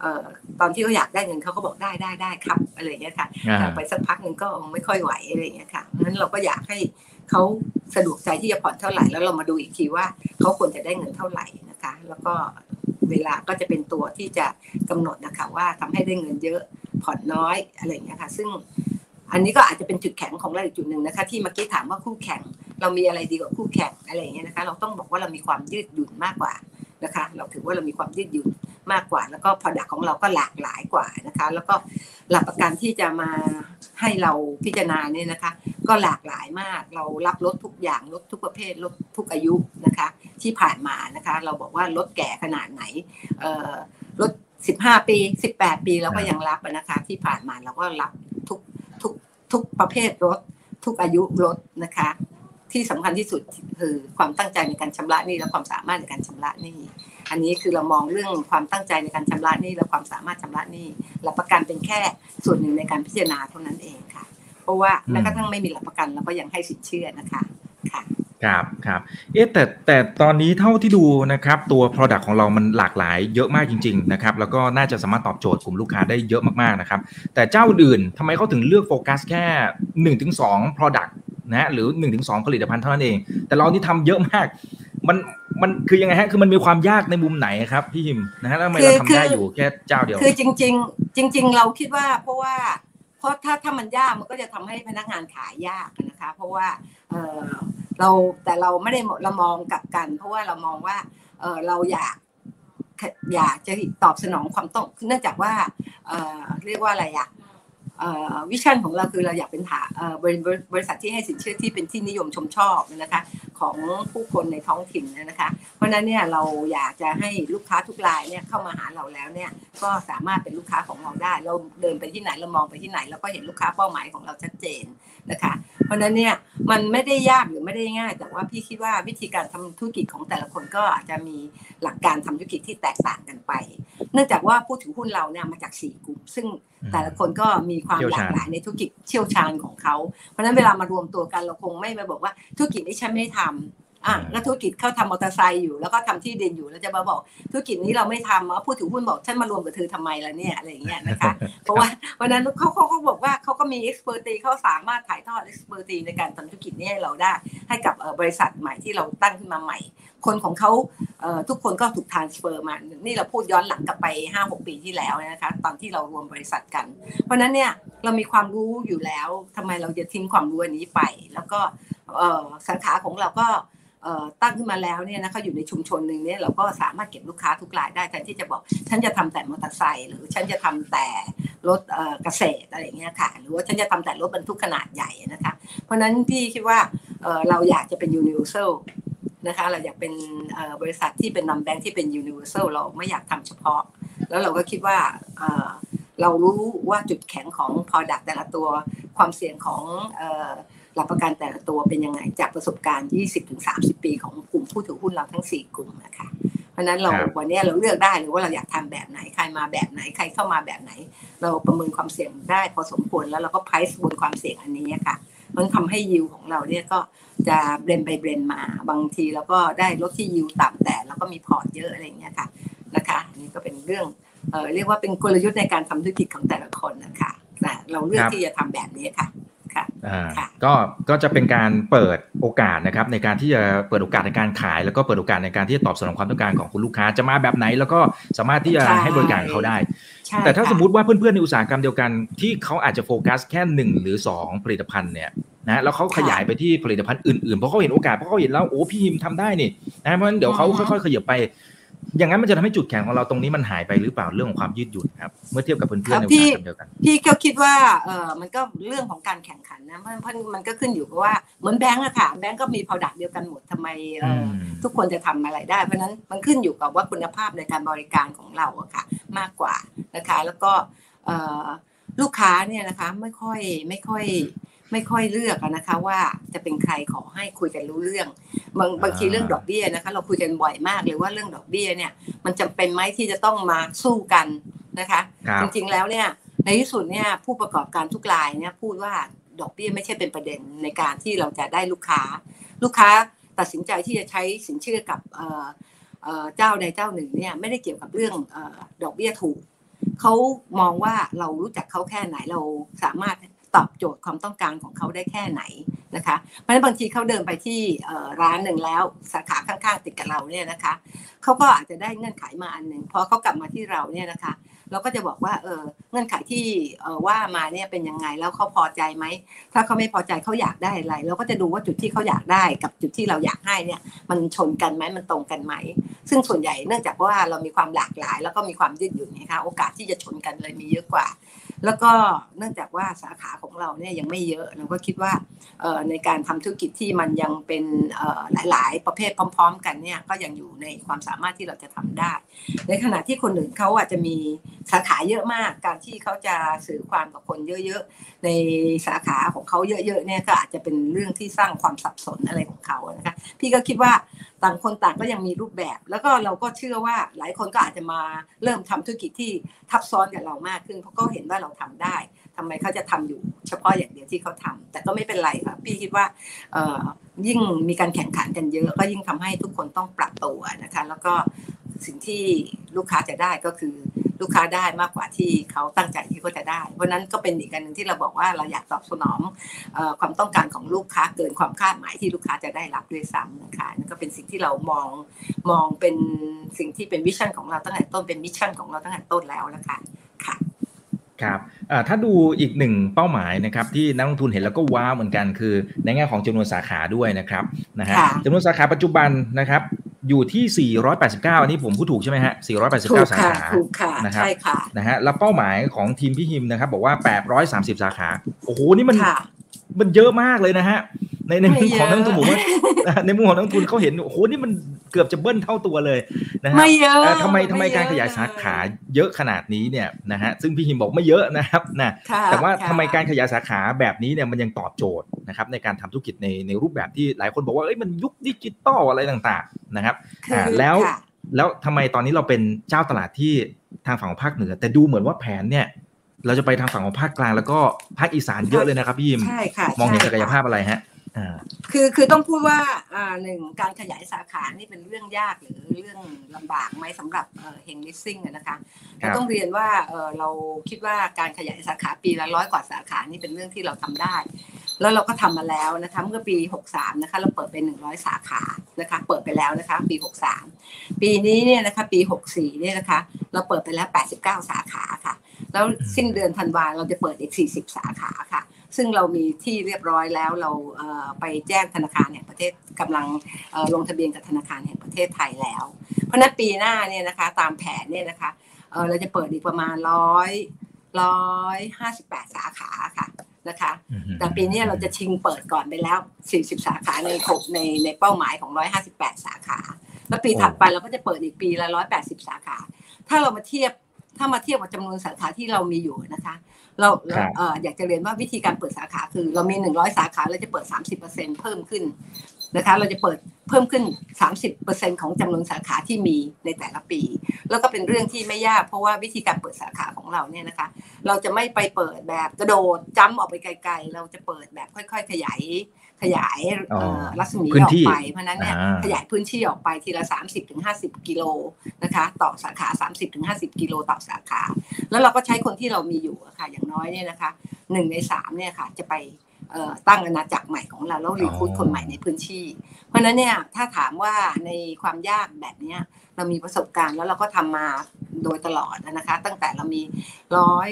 เอ่อตอนที่เขาอยากได้เงินเขาก็บอกได้ได้ได้ครับอะไรอย่างเงี้ยค่ะแต่ไปสักพักหนึ่งก็ไม่ค่อยไหวอะไรอย่างเงี้ยค่ะเพราะฉะนั้นเราก็อยากให้ เขาสะดวกใจที่จะผ่อนเท่าไหร่แล้วเรามาดูอีกทีว่าเขาควรจะได้เงินเท่าไหร่นะคะ แล้วก็เวลาก็จะเป็นตัวที่จะกำหนดนะคะว่าทำให้ได้เงินเยอะผ่อนน้อยอะไรอย่างเงี้ยค่ะ ซึ่งอันนี้ก็อาจจะเป็นจุดแข็งของเราอีกจุดหนึ่งนะคะ ที่เมื่อกี้ถามว่าคู่แข่ง เรามีอะไรดีกว่าคู่แข่งอะไรอย่างเงี้ยนะคะ เราต้องบอกว่าเรามีความยืดหยุ่นมากกว่านะคะ เราถือว่าเรามีความยืดหยุ่นมากกว่า แล้วก็ผลิตของเราก็หลากหลายกว่านะคะ แล้วก็หลักประกันที่จะมาให้เราพิจารณาเนี่ยนะคะ ก็หลากหลายมาก เรารับรถทุกอย่างรถทุกประเภทรถทุกอายุนะคะ ที่ผ่านมานะคะ เราบอกว่ารถแก่ขนาดไหนรถสิบห้าปีสิบแปดปีเราก็ยังรับนะคะ ที่ผ่านมาเราก็รับทุกทุกทุกประเภทรถ ทุกอายุรถนะคะ ที่สำคัญที่สุดคือความตั้งใจในการชำระหนี้และความสามารถในการชำระหนี้อันนี้คือเรามองเรื่องความตั้งใจในการชำระหนี้และความสามารถชำระหนี้หลักประกันเป็นแค่ส่วนหนึ่งในการพิจารณาเท่านั้นเองค่ะ เพราะว่าแม้กระทั่งไม่มีหลักประกันเราก็ยังให้สินเชื่อนะคะค่ะ
ครับครับเอ๊ะแต่แต่ตอนนี้เท่าที่ดูนะครับตัว Product ของเรามันหลากหลายเยอะมากจริงๆนะครับแล้วก็น่าจะสามารถตอบโจทย์กลุ่มลูกค้าได้เยอะมากๆนะครับแต่เจ้าอื่นทำไมเขาถึงเลือกโฟกัสแค่1นถึงส Product นะหรือ1นถึงสผลิตภัณฑ์เท่านั้นเอง แต่เราที่ทำเยอะมากมันมันคือยังไงฮะคือมันมีความยากในมุมไหนครับพี่หิมนะฮะแล้วทำไมเราทำได้อยู่แค่เจ้าเดียว
คือจริง ๆ จริง ๆ เราคิดว่าเพราะว่า เพราะถ้าถ้ามันยากมันก็จะทำให้พนักงานขายยากนะคะ เพราะว่าเออเราแต่เราไม่ได้เรามองกลับกัน เพราะว่าเรามองว่าเออเราอยากอยากจะตอบสนองความต้องเนื่องจากว่าเออเรียกว่าอะไรอะ วิชั่นของเราคือเราอยากเป็นฐานบริษัทที่ให้สินเชื่อที่เป็นที่นิยมชมชอบนะคะของผู้คนในท้องถิ่นนะคะ เพราะนั้นเนี่ยเราอยากจะให้ลูกค้าทุกรายเนี่ยเข้ามาหาเราแล้วเนี่ยก็สามารถเป็นลูกค้าของเราได้ เราเดินไปที่ไหนเรามองไปที่ไหนเราก็เห็นลูกค้าเป้าหมายของเราชัดเจน นะคะ เพราะนั้นเนี่ยมันไม่ได้ยากหรือไม่ได้ง่าย แต่ว่าพี่คิดว่าวิธีการทำธุรกิจของแต่ละคนก็อาจจะมีหลักการทำธุรกิจที่แตกต่างกันไป เนื่องจากว่าผู้ถือหุ้นเราเนี่ยมาจากสี่กลุ่ม ซึ่งแต่ละคนก็มีความหลากหลายในธุรกิจเชี่ยวชาญของเขา เพราะนั้นเวลามารวมตัวกันเราคงไม่มาบอกว่าธุรกิจนี้ฉันไม่ทำ อะแล้วธุรกิจเขาทำมอเตอร์ไซค์อยู่ แล้วก็ทำที่ดินอยู่แล้วจะมาบอกธุรกิจนี้เราไม่ทำพูดถึงหุ้นบอกฉันมารวมกับเธอทำไมล่ะเนี่ยอะไรอย่างเงี้ยนะคะ เพราะว่าวันนั้นเขาเขาเขาบอกว่าเขาก็มีเอ็กซ์เพรสตีเขาสามารถถ่ายทอดเอ็กซ์เพรสตีในการทำธุรกิจนี้ให้เราได้ ให้กับบริษัทใหม่ที่เราตั้งขึ้นมาใหม่ คนของเขาทุกคนก็ถูกทานสเฟอร์มา นี่เราพูดย้อนหลังกลับไป5าปีที่แล้วนะคะ ตอนที่เรารวมบริษัทกัน เพราะนั้นเนี่ยเรามีความรู้อยู่แล้วทำไมเราจะทิ้งความรู้อันนี้ไป แล้วก็สาขาของเราก็ ตั้งขึ้นมาแล้วเนี่ยนะคะอยู่ในชุมชนหนึ่งเนี่ยเราก็สามารถเก็บลูกค้าทุกรายได้แทนที่จะบอกฉันจะทำแต่มอเตอร์ไซค์หรือฉันจะทำแต่รถเกษตรอะไรเงี้ยค่ะ หรือว่าฉันจะทำแต่รถบรรทุกขนาดใหญ่นะคะ เพราะนั้นพี่คิดว่าเราอยากจะเป็น universal นะคะเราอยากเป็นบริษัทที่เป็น Non-Bank ที่เป็น universal เราไม่อยากทำเฉพาะ แล้วเราก็คิดว่าเรารู้ว่าจุดแข็งของ Product แต่ละตัวความเสี่ยงของ หลักประกันแต่ละตัวเป็นยังไงจากประสบการณ์ 20-30 ปีของกลุ่มผู้ถือหุ้นเราทั้ง 4 กลุ่มนะคะเพราะนั้นเราวันนี้เราเลือกได้เลยว่าเราอยากทำแบบไหนใครมาแบบไหนใครเข้ามาแบบไหน เราประเมินความเสี่ยงได้พอสมควรแล้วเราก็ price บนความเสี่ยงอันนี้ค่ะมันทำให้ yield ของเราเนี่ยก็จะ blend ไป blend มาบางทีเราก็ได้รถที่ yield ต่ำแต่เราก็มี port เยอะอะไรอย่างเงี้ยค่ะนะคะอันนี้ก็เป็นเรื่องเออเรียกว่าเป็นกลยุทธ์ในการทำธุรกิจของแต่ละคนนะคะเราเลือกที่จะทำแบบนี้ค่ะ
ก็ก็จะเป็นการเปิดโอกาสนะครับในการที่จะเปิดโอกาสในการขาย แล้วก็เปิดโอกาสในการที่จะตอบสนองความต้องการของคุณลูกค้าจะมาแบบไหน แล้วก็สามารถที่จะให้บริการเขาได้ แต่ถ้าสมมติว่าเพื่อนๆในอุตสาหกรรมเดียวกัน ที่เขาอาจจะโฟกัสแค่หนึ่งหรือสองผลิตภัณฑ์เนี่ยนะแล้วเขาขยายไปที่ผลิตภัณฑ์อื่นๆเพราะเขาเห็นโอกาสเพราะเขาเห็นแล้วโอ้พี่ฮิมทำได้นี่นะเพราะฉะนั้นเดี๋ยวเขาค่อยๆ ขยับไป อย่างนั้นมันจะทำให้จุดแข็งของเราตรงนี้มันหายไปหรือเปล่าเรื่องของความยืดหยุ่นครับ เมื่อเทียบกับเพื่อนๆในอุตสาหกรรมเดียวกัน
พี่ก็คิดว่าเออมันก็เรื่องของการแข่งขันนะเพราะมันก็ขึ้นอยู่กับว่าเหมือนแบงก์อะค่ะแบงก์ก็มี product เดียวกันหมดทำไมเออทุกคนจะทำอะไรได้ เพราะนั้นมันขึ้นอยู่กับว่าคุณภาพในการบริการของเราอะค่ะ มากกว่านะคะ แล้วก็ลูกค้าเนี่ยนะคะไม่ค่อยไม่ค่อย ไม่ค่อยเลือกนะคะว่าจะเป็นใครขอให้คุยกันรู้เรื่อง บางบางทีเรื่องดอกเบี้ยนะคะ เราคุยกันบ่อยมากเลยว่าเรื่องดอกเบี้ยเนี่ย มันจำเป็นไหมที่จะต้องมาสู้กันนะคะ จริงๆแล้วเนี่ยในที่สุดเนี่ยผู้ประกอบการทุกรายเนี่ยพูดว่าดอกเบี้ยไม่ใช่เป็นประเด็นในการที่เราจะได้ลูกค้า ลูกค้าตัดสินใจที่จะใช้สินเชื่อกับเจ้าใดเจ้าหนึ่งเนี่ยไม่ได้เกี่ยวกับเรื่องดอกเบี้ยถูกเขามองว่าเรารู้จักเขาแค่ไหนเราสามารถ ตอบโจทย์ความต้องการของเขาได้แค่ไหนนะคะเพราะฉะนั้นบางทีเขาเดินไปที่ร้านหนึ่งแล้วสาขาข้างๆติดกับเราเนี่ยนะคะเขาก็อาจจะได้เงื่อนไขมาอันหนึ่งพอเขากลับมาที่เราเนี่ยนะคะเราก็จะบอกว่าเออเงื่อนไขที่ว่ามาเนี่ยเป็นยังไงแล้วเขาพอใจไหมถ้าเขาไม่พอใจเขาอยากได้อะไร เราก็จะดูว่าจุดที่เขาอยากได้กับจุดที่เราอยากให้เนี่ยมันชนกันไหมมันตรงกันไหม ซึ่งส่วนใหญ่เนื่องจากว่าเรามีความหลากหลาย แล้วก็มีความยืดหยุ่นนะคะโอกาสที่จะชนกันเลยมีเยอะกว่า แล้วก็เนื่องจากว่าสาขาของเราเนี่ยยังไม่เยอะเราก็คิดว่าในการทำธุรกิจที่มันยังเป็นหลาย ๆ ประเภทพร้อม ๆ กันเนี่ยก็ยังอยู่ในความสามารถที่เราจะทำได้ ในขณะที่คนอื่นเขาอาจจะมีสาขาเยอะมาก การที่เขาจะสื่อความกับคนเยอะ ๆ ในสาขาของเขาเยอะ ๆ เนี่ยก็อาจจะเป็นเรื่องที่สร้างความสับสนอะไรของเขานะคะพี่ก็คิดว่า ต่างคนต่างก็ยังมีรูปแบบ แล้วก็เราก็เชื่อว่าหลายคนก็อาจจะมาเริ่มทำธุรกิจที่ทับซ้อนกับเรามากขึ้นเพราะก็เห็นว่าเราทำได้ ทำไมเขาจะทำอยู่ เฉพาะอย่างเดียวที่เขาทาแต่ก็ไม่เป็นไรค่ะพี่คิดว่ายิ่งมีการแข่งขันกันเยอะ ก็ยิ่งทำให้ทุกคนต้องปรับตัวนะคะ แล้วก็สิ่งที่ลูกค้าจะได้ก็คือลูกค้าได้มากกว่าที่เขาตั้งใจที่เขาจะได้ เพราะนั้นก็เป็นอีกการหนึ่งที่เราบอกว่าเราอยากตอบสนองความต้องการของลูกค้าเกินความคาดหมายที่ลูกค้าจะได้รับด้วยซ้ำนะคะนั่นก็เป็นสิ่งที่เรามองมองเป็นสิ่งที่เป็นวิชั่นของเราตั้งแต่ต้นเป็นมิชชั่นของเราตั้งแต่ต้นแล้วนะคะค่ะ
ครับถ้าดูอีกหนึ่งเป้าหมายนะครับที่นักลงทุนเห็นแล้วก็ว้าวเหมือนกันคือในแง่ของจำนวนสาขาด้วยนะครับนะฮะจำนวนสาขาปัจจุบันนะครับอยู่ที่ 489 อันนี้ผมพูดถูกใช่ไหมฮะ
ถูก
489 สา
ค่ะ
ขา
ถูกค่ะ
นะครับ
ใช่ค่ะ
นะฮะแล้วเป้าหมายของทีมพี่ฮิมนะครับบอกว่า 830 สาขา โอ้โห นี่มัน
ค่ะ
มันเยอะมากเลยนะฮะ ในในมุม
ไม่เยอะ
ของนักลงทุนผมว่าในมุมของนักลงทุนเขาเห็นโอ้โหนี่มันเกือบจะเบิ้ลเท่าตัวเลยนะฮะ
ไม่เยอะ
เอ่อทำไมทำไม
ไม่เยอะ
การขยายสาขาเยอะขนาดนี้เนี่ยนะฮะซึ่งพี่ฮิมบอกไม่เยอะนะครับนะ
ค่ะ
แต่ว่า
ค่ะ
ทำไมการขยายสาขาแบบนี้เนี่ยมันยังตอบโจทย์นะครับในการทำธุรกิจในในรูปแบบที่หลายคนบอกว่าเอ้ยมันยุคดิจิตอลอะไรต่างๆนะครับ
คือ
อ่าแล้ว
ค่ะ
แล้วทำไมตอนนี้เราเป็นเจ้าตลาดที่ทางฝั่งของภาคเหนือ แต่ดูเหมือนว่าแผนเนี่ย เราจะไปทางฝั่งของภาคกลางแล้วก็ภาคอีสานเยอะเลยนะครับพี่ยิม
ใช่ค่ะ
มองเห็น
ใช่
ศักย
ค่ะ
ภาพอะไรฮะอ่า
คือคือต้องพูดว่าอ่าหนึ่งการขยายสาขานี่เป็นเรื่องยากหรือเรื่องลำบากไหมสำหรับเอ่อเฮงลิสซิ่งนะคะ
ครับ
เราต้องเรียนว่าเอ่อเราคิดว่าการขยายสาขาปีละร้อยกว่าสาขานี่เป็นเรื่องที่เราทำได้ แล้วเราก็ทำมาแล้วนะคะเมื่อปี 63นะคะเราเปิดเป็น100 สาขานะคะเปิดไปแล้วนะคะปี 63 ปีนี้เนี่ยนะคะปี 64เนี่ยนะคะเราเปิดไปแล้ว 89 สาขาค่ะ แล้วสิ้นเดือนธันวาเราจะเปิดอีก 40 สาขาค่ะ ซึ่งเรามีที่เรียบร้อยแล้วเราเอ่อไปแจ้งธนาคารแห่งประเทศกำลังเอ่อลงทะเบียนกับธนาคารแห่งประเทศไทยแล้ว เพราะฉะนั้นปีหน้าเนี่ยนะคะตามแผนเนี่ยนะคะเอ่อเราจะเปิดอีกประมาณร้อยร้อยห้าสิบแปดสาขาค่ะนะคะ แต่ปีนี้เราจะชิงเปิดก่อนไปแล้ว 40 สาขาในครบในในเป้าหมายของ 158 สาขา แล้วปี
โอ้
ถัดไปเราก็จะเปิดอีกปีละ 180 สาขา ถ้าเรามาเทียบถ้ามาเทียบกับจำนวนสาขาที่เรามีอยู่นะคะ เราเรา
ครับ
เอ่ออยากจะเรียนว่าวิธีการเปิดสาขาคือ เรามี100สาขาเราจะเปิด30%เพิ่มขึ้นนะคะ เราจะเปิดเพิ่มขึ้น30%ของจำนวนสาขาที่มีในแต่ละปี แล้วก็เป็นเรื่องที่ไม่ยากเพราะว่าวิธีการเปิดสาขาของเราเนี่ยนะคะ เราจะไม่ไปเปิดแบบกระโดดจ้ำออกไปไกล ๆ เราจะเปิดแบบค่อย ๆ ขยาย ขยายเอ่อรัศมี
พื้
อนอก
ที่
ไปเพราะฉะนั้นเนี่ย
อ่า
ขยายพื้นที่ออกไปทีละ 30-50 กิโลนะคะต่อสาขา 30-50 กิโลต่อสาขา แล้วเราก็ใช้คนที่เรามีอยู่อะค่ะอย่างน้อยเนี่ยนะคะหนึ่งในสามเนี่ยค่ะจะไปเอ่อตั้งอาณาจักรใหม่ของเราแล้วรีคูดคนใหม่ในพื้นที่ เพราะฉะนั้นเนี่ยถ้าถามว่าในความยากแบบเนี้ย เรามีประสบการณ์แล้วเราก็ทำมาโดยตลอดนะคะ ตั้งแต่เรามีร้อย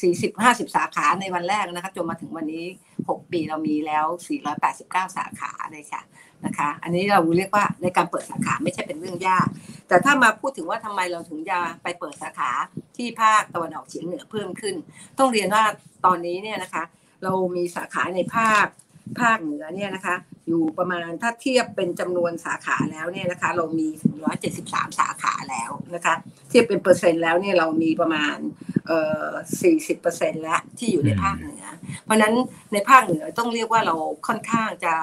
สี่สิบห้าสิบสาขาในวันแรกนะคะจนมาถึงวันนี้หกปีเรามีแล้วสี่ร้อยแปดสิบเก้าสาขาเลยค่ะนะคะ อันนี้เราเรียกว่าในการเปิดสาขาไม่ใช่เป็นเรื่องยาก แต่ถ้ามาพูดถึงว่าทำไมเราถึงจะไปเปิดสาขาที่ภาคตะวันออกเฉียงเหนือเพิ่มขึ้น ต้องเรียนว่าตอนนี้เนี่ยนะคะ เรามีสาขาในภาค ภาคเหนือเนี่ยนะคะ อยู่ประมาณถ้าเทียบเป็นจำนวนสาขาแล้วเนี่ยนะคะ เรามีถึง173สาขาแล้วนะคะ เทียบเป็นเปอร์เซ็นต์แล้วเนี่ยเรามีประมาณเอ่อ40เปอร์เซ็นต์แล้วที่อยู่ในภาคเหนือ เพราะนั้นในภาคเหนือต้องเรียกว่าเราค่อนข้างจะ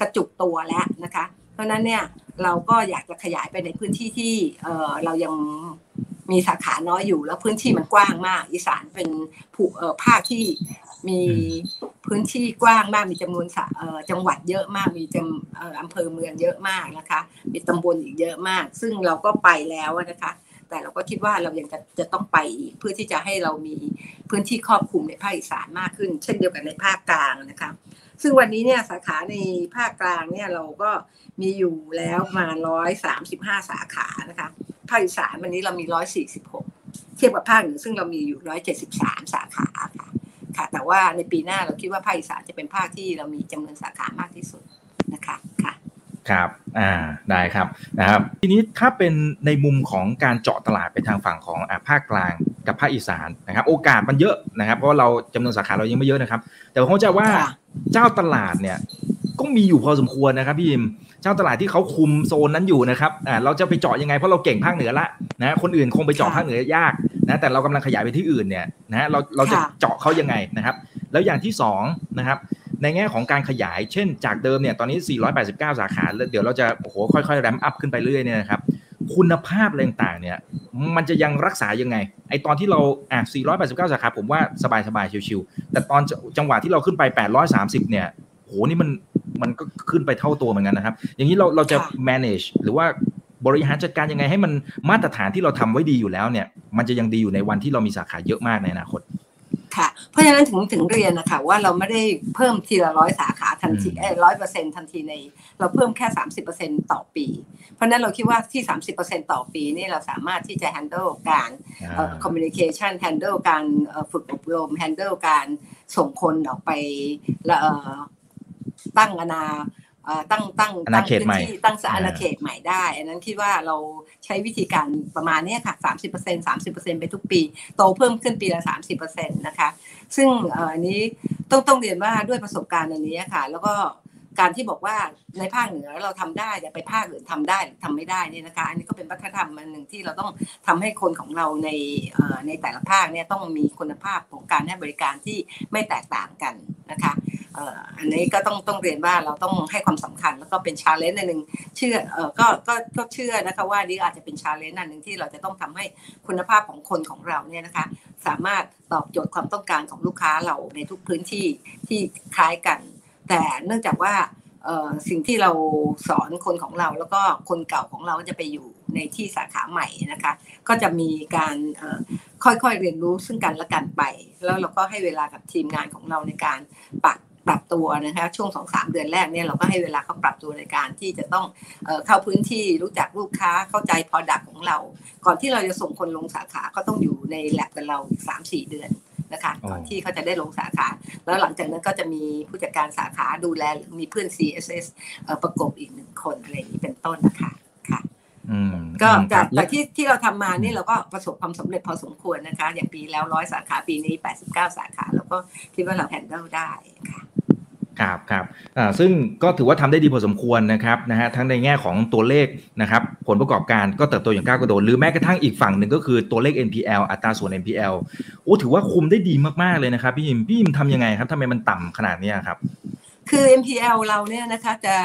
กระจุกตัวแล้วนะคะ เพราะนั้นเนี่ยเราก็อยากจะขยายไปในพื้นที่ที่เอ่อเรายังมีสาขาน้อยอยู่แล้วพื้นที่มันกว้างมาก อีสานเป็นภูเอ่อภาคที่ มีพื้นที่กว้างมากมีจำนวนสะเอ่อจังหวัดเยอะมาก มีจำเอ่ออำเภอเมืองเยอะมากนะคะ มีตำบลอีกเยอะมาก ซึ่งเราก็ไปแล้วนะคะ แต่เราก็คิดว่าเรายังจะจะต้องไปอีกเพื่อที่จะให้เรามีพื้นที่ครอบคลุมในภาคอีสานมากขึ้น เช่นเดียวกันในภาคกลางนะคะ ซึ่งวันนี้เนี่ยสาขาในภาคกลางเนี่ยเราก็มีอยู่แล้วประมาร้อยสามสิบห้าสาขานะคะภาคอีสานวันนี้เรามีร้อยสี่สิบหกเทียบกับภาคเหนือซึ่งเรามีอยู่ร้อยเจ็ดสิบสามสาขาค่ะ ค่ะ แต่ว่าในปีหน้าเราคิดว่าภาคอีสานจะเป็นภาคที่เรามีจำนวนสาขามากที่สุดนะคะค่ะ
ครับ อ่า ได้ครับ นะครับ ทีนี้ถ้าเป็นในมุมของการเจาะตลาดไปทางฝั่งของอ่าภาคกลางกับภาคอีสานนะครับ โอกาสมันเยอะนะครับ เพราะว่าเราจำนวนสาขาเรายังไม่เยอะนะครับ แต่ผมเข้าใจว่า
ค่ะ
เจ้าตลาดเนี่ย ก็มีอยู่พอสมควรนะครับพี่ยิมเจ้าตลาดที่เขาคุมโซนนั้นอยู่นะครับอ่าเราจะไปเจาะยังไงเพราะเราเก่งภาคเหนือละนะคนอื่นคงไปเจาะ
ค่ะ
ภาคเหนือยากนะแต่เรากำลังขยายไปที่อื่นเนี่ยนะเราเราจะ
ค่ะ
เจาะเขายังไงนะครับ แล้วอย่างที่สองนะครับในแง่ของการขยาย เช่น จากเดิมเนี่ยตอนนี้ 489 สาขาแล้วเดี๋ยวเราจะโอ้โหค่อยๆแรมอัพขึ้นไปเรื่อยเนี่ยนะครับคุณภาพอะไรต่างๆเนี่ย มันจะยังรักษายังไง ไอตอนที่เราอะ489 สาขาผมว่าสบายๆชิวๆแต่ตอนจังหวะที่เราขึ้นไป 830 เนี่ย โหนี่มันมันก็ขึ้นไปเท่าตัวเหมือนกันนะครับ อย่างนี้เราเราจะ
ค่ะ
manage หรือว่าบริหารจัดการยังไงให้มันมาตรฐานที่เราทำไว้ดีอยู่แล้วเนี่ย มันจะยังดีอยู่ในวันที่เรามีสาขาเยอะมากในอนาคต
ค่ะเพราะฉะนั้นถึงถึงเรียนนะคะว่าเราไม่ได้เพิ่มทีละร้อยสาขาทันที
อืม
เอ้ร้อยเปอร์เซ็นทันทีใน เราเพิ่มแค่สามสิบเปอร์เซ็นต่อปี เพราะฉะนั้นเราคิดว่าที่สามสิบเปอร์เซ็นต่อปีนี่เราสามารถที่จะ handle การเอ่อ communication handle การเอ่อฝึกอบรม handle การส่งคนออกไปและเอ่อ ตั้งอนาตั้งตั้ง
ตั้งพื้น
ที่ตั้งสานาเขตใหม่ได้ อันนั้นคิดว่าเราใช้วิธีการประมาณนี้ค่ะสามสิบเปอร์เซ็นสามสิบเปอร์เซ็นไปทุกปี โตเพิ่มขึ้นปีละสามสิบเปอร์เซ็นต์นะคะ ซึ่งอันนี้ต้องต้องเรียนว่าด้วยประสบการณ์อันนี้ค่ะ แล้วก็ การที่บอกว่าในภาคเหนือเราทำได้แต่ไปภาคอื่นทำได้ทำไม่ได้นี่นะคะ อันนี้ก็เป็นวัฒนธรรมอันหนึ่งที่เราต้องทำให้คนของเราในในแต่ละภาคเนี่ยต้องมีคุณภาพของการให้บริการที่ไม่แตกต่างกันนะคะอันนี้ก็ต้องต้องเรียนว่าเราต้องให้ความสำคัญแล้วก็เป็น challenge หนึ่งเชื่อก็ก็ก็เชื่อนะคะว่านี่อาจจะเป็น challenge อันหนึ่งที่เราจะต้องทำให้คุณภาพของคนของเราเนี่ยนะคะ สามารถตอบโจทย์ความต้องการของลูกค้าเราในทุกพื้นที่ที่คล้ายกัน แต่เนื่องจากว่าสิ่งที่เราสอนคนของเราแล้วก็คนเก่าของเราจะไปอยู่ในที่สาขาใหม่นะคะ ก็จะมีการค่อยๆเรียนรู้ซึ่งกันและกันไป แล้วเราก็ให้เวลากับทีมงานของเราในการปรับปรับตัวนะคะช่วงสองสามเดือนแรกเนี่ยเราก็ให้เวลาเขาปรับตัวในการที่จะต้องเข้าพื้นที่รู้จักลูกค้าเข้าใจพอดักของเรา ก่อนที่เราจะส่งคนลงสาขาก็ต้องอยู่ในแลบกับเราสามสี่เดือน นะคะก่อนที่เขาจะได้ลงสาขา แล้วหลังจากนั้นก็จะมีผู้จัดการสาขาดูแลหรือมีเพื่อน CSS ประกบอีกหนึ่งคนอะไรอย่างนี้เป็นต้นนะคะค่ะก็จากแต่ที่ที่เราทำมานี่เราก็ประสบความสำเร็จพอสมควรนะคะ อย่างปีแล้วร้อยสาขาปีนี้ 89 สาขา แล้วก็คิดว่าเราแฮนเดิลได้ค่ะ
ครับครับซึ่งก็ถือว่าทำได้ดีพอสมควรนะครับนะฮะทั้งในแง่ของตัวเลขนะครับผลประกอบการก็เติบโตอย่างก้าวกระโดดหรือแม้กระทั่งอีกฝั่งหนึ่งก็คือตัวเลข NPL อัตราส่วน NPL โอ้ถือว่าคุมได้ดีมากๆเลยนะครับพี่ยิมพี่ยิมทำยังไงครับทำไมมันต่ำขนาดนี้ครับ
คือ NPL เราเนี่ยนะคะจะ